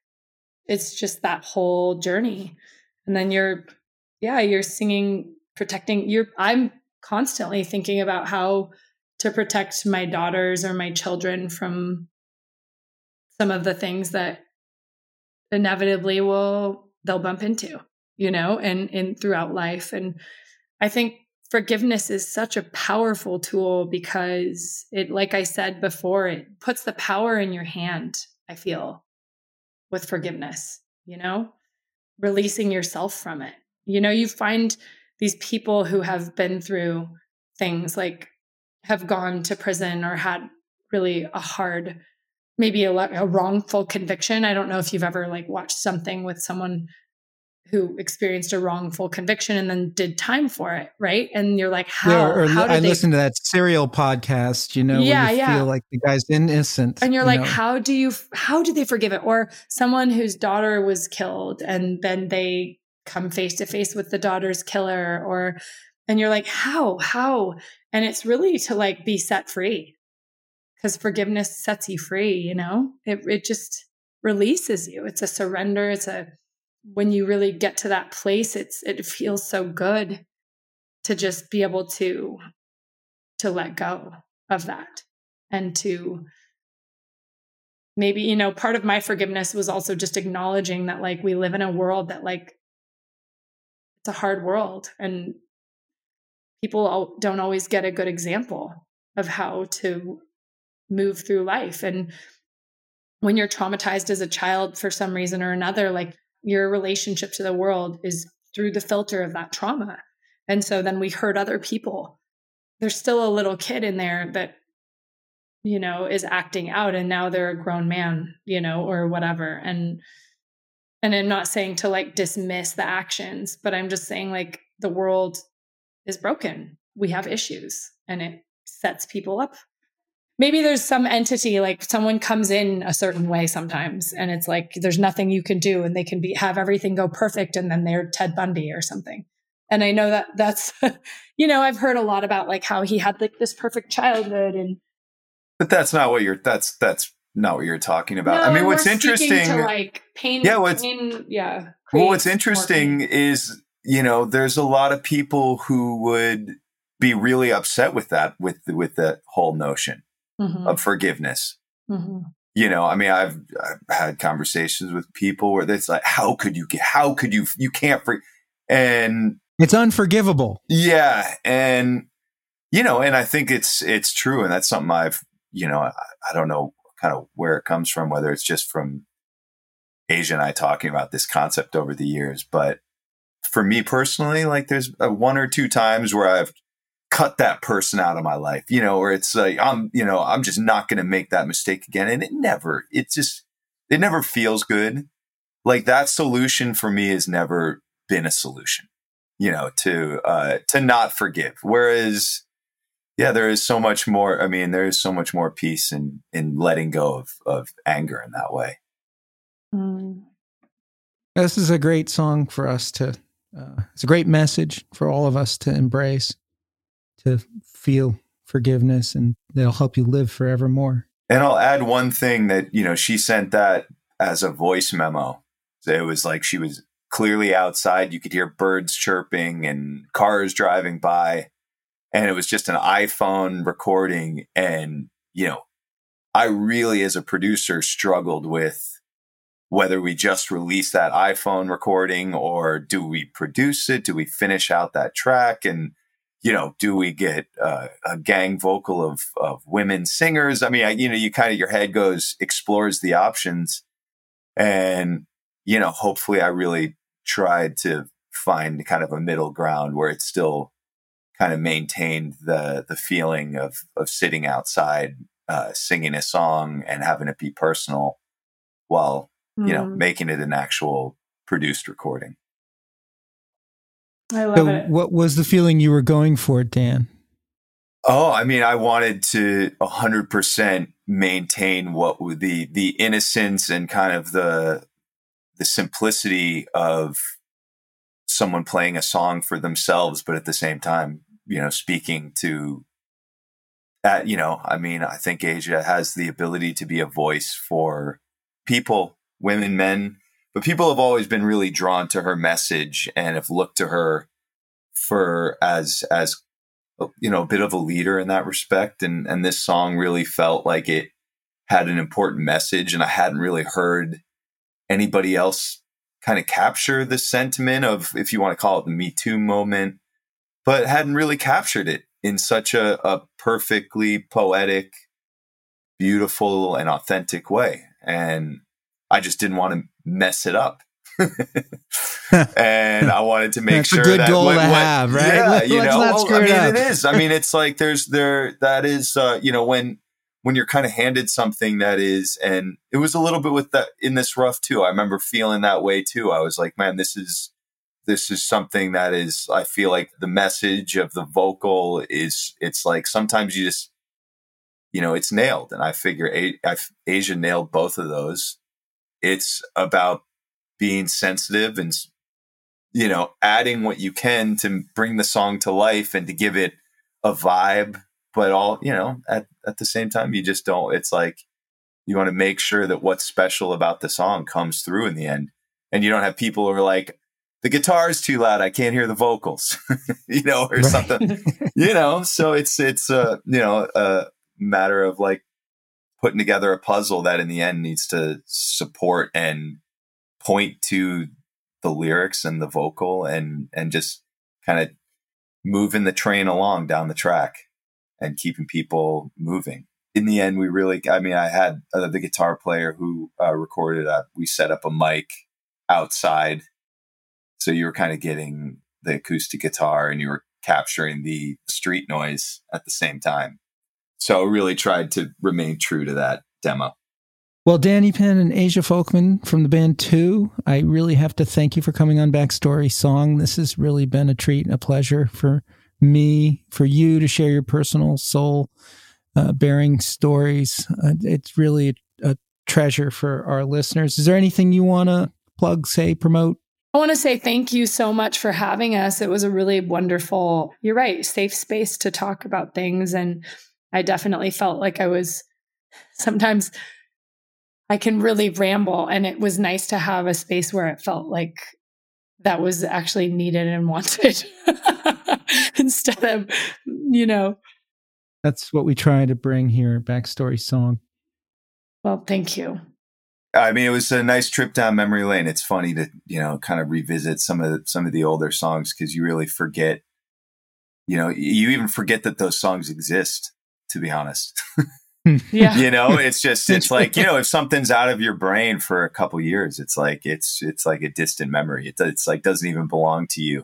it's just that whole journey. And then you're yeah you're singing protecting you're i'm constantly thinking about how to protect my daughters or my children from some of the things that inevitably will they'll bump into you know and and throughout life. And i think forgiveness is such a powerful tool because it like i said before it puts the power in your hand i feel with forgiveness you know releasing yourself from it. You know you find these people who have been through things like have gone to prison or had really a hard maybe a, a wrongful conviction. I don't know if you've ever like watched something with someone who experienced a wrongful conviction and then did time for it right and you're like how, Yeah, or, how I did they listened to that serial podcast, you know, Yeah, where you yeah. feel like the guy's innocent. and you're you like know. how do you how do they forgive it or someone whose daughter was killed and then they come face to face with the daughter's killer or and you're like how how and it's really to like be set free because forgiveness sets you free you know it, it just releases you it's a surrender it's a when you really get to that place it's it feels so good to just be able to to let go of that and to maybe you know part of my forgiveness was also just acknowledging that like we live in a world that like it's a hard world and people don't always get a good example of how to move through life. And when you're traumatized as a child for some reason or another, like your relationship to the world is through the filter of that trauma. And so then we hurt other people. There's still a little kid in there that, you know, is acting out and now they're a grown man, you know, or whatever. And, and I'm not saying to like dismiss the actions, but I'm just saying like the world is broken. We have issues and it sets people up maybe there's some entity like someone comes in a certain way sometimes and it's like there's nothing you can do and they can be have everything go perfect and then they're ted bundy or something and i know that that's you know i've heard a lot about like how he had like this perfect childhood and But that's not what you're. That's that's not what you're talking about. No, I mean, what's interesting. to like pain Yeah, what's- pain, yeah well, what's interesting is you know there's a lot of people who would be really upset with that with with that whole notion Mhm, of forgiveness. mhm. You know, I mean, I've, I've had conversations with people where it's like, how could you get? How could you? You can't. For, and It's unforgivable. Yeah, and you know, and I think it's it's true, and that's something I've you know I, I don't know kind of where it comes from, whether it's just from Aja and I talking about this concept over the years, but for me personally, like there's a one or two times where I've cut that person out of my life, you know, or it's like I'm you know I'm just not going to make that mistake again, and it never it just it never feels good. Like that solution for me has never been a solution you know to uh to not forgive whereas yeah there is so much more i mean there is so much more peace in in letting go of of anger in that way Mm. This is a great song for us to, uh, it's a great message for all of us to embrace, to feel forgiveness, and that'll help you live forevermore. and i'll add one thing that you know she sent that as a voice memo So it was like she was clearly outside you could hear birds chirping and cars driving by and it was just an iphone recording and you know i really as a producer struggled with whether we just release that iPhone recording or do we produce it? Do we finish out that track? And, you know, do we get uh, a gang vocal of, of women singers? I mean, I, you know, you kind of, your head goes, explores the options. And, you know, hopefully I really tried to find kind of a middle ground where it still kind of maintained the, the feeling of, of sitting outside, uh, singing a song and having it be personal while you know, Mm. making it an actual produced recording. I love So, it what was the feeling you were going for, Dan? Oh, I mean, I wanted to hundred percent maintain what would the the innocence and kind of the the simplicity of someone playing a song for themselves, but at the same time, you know, speaking to that, you know, I mean, I think Aja has the ability to be a voice for people, women, men, but people have always been really drawn to her message and have looked to her for as as you know a bit of a leader in that respect. And and this song really felt like it had an important message and I hadn't really heard anybody else kind of capture the sentiment of if you want to call it the me too moment but hadn't really captured it in such a, a perfectly poetic beautiful and authentic way. And I just didn't want to mess it up and I wanted to make That's a sure good that goal what- to what- have, right? Yeah, you know, Well, I mean, it is. I mean, it's like there's there that is, uh, you know, when when you're kind of handed something that is, and it was a little bit with that in this rough too. I remember feeling that way too. I was like, man, this is this is something that is. I feel like the message of the vocal is. It's like sometimes you just, you know, it's nailed, and I figure A- I, Aja nailed both of those. It's about being sensitive and you know, adding what you can to bring the song to life and to give it a vibe, but all, you know, at, at the same time, you just don't, it's like you want to make sure that what's special about the song comes through in the end. And you don't have people who are like, the guitar is too loud. I can't hear the vocals, you know, or Right. something, you know? So it's, it's, uh, you know, a matter of like putting together a puzzle that in the end needs to support and point to the lyrics and the vocal and and just kind of moving the train along down the track and keeping people moving. In the end, we really, I mean, I had uh, the guitar player who uh, recorded. We set up a mic outside. So you were kind of getting the acoustic guitar and you were capturing the street noise at the same time. So really tried to remain true to that demo. Well, Dan Epand and Aja Volkman from the band Two, I really have to thank you for coming on Backstory Song. This has really been a treat and a pleasure for me, for you to share your personal soul uh, bearing stories. Uh, it's really a, a treasure for our listeners. Is there anything you want to plug, say, promote? I want to say thank you so much for having us. It was a really wonderful, you're right, safe space to talk about things. And I definitely felt like I was sometimes I can really ramble. And it was nice to have a space where it felt like that was actually needed and wanted instead of, you know, That's what we try to bring here at Backstory Song. well, thank you. I mean, it was a nice trip down memory lane. It's funny to you know kind of revisit some of the, some of the older songs because you really forget. You know, you even forget that those songs exist. To be honest, Yeah. you know, it's just it's like you know if something's out of your brain for a couple years, it's like it's it's like a distant memory. It, it's like doesn't even belong to you.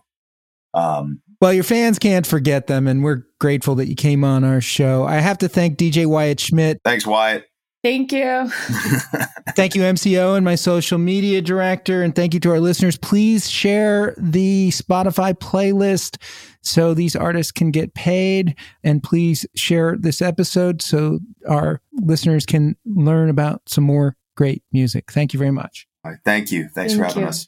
Um, Well, your fans can't forget them, and we're grateful that you came on our show. I have to thank DJ Wyatt Schmidt. thanks, Wyatt. Thank you. Thank you, MCO, and my social media director. And thank you to our listeners. Please share the Spotify playlist so these artists can get paid. And please share this episode so our listeners can learn about some more great music. Thank you very much. All right, thank you. Thanks for having you. us.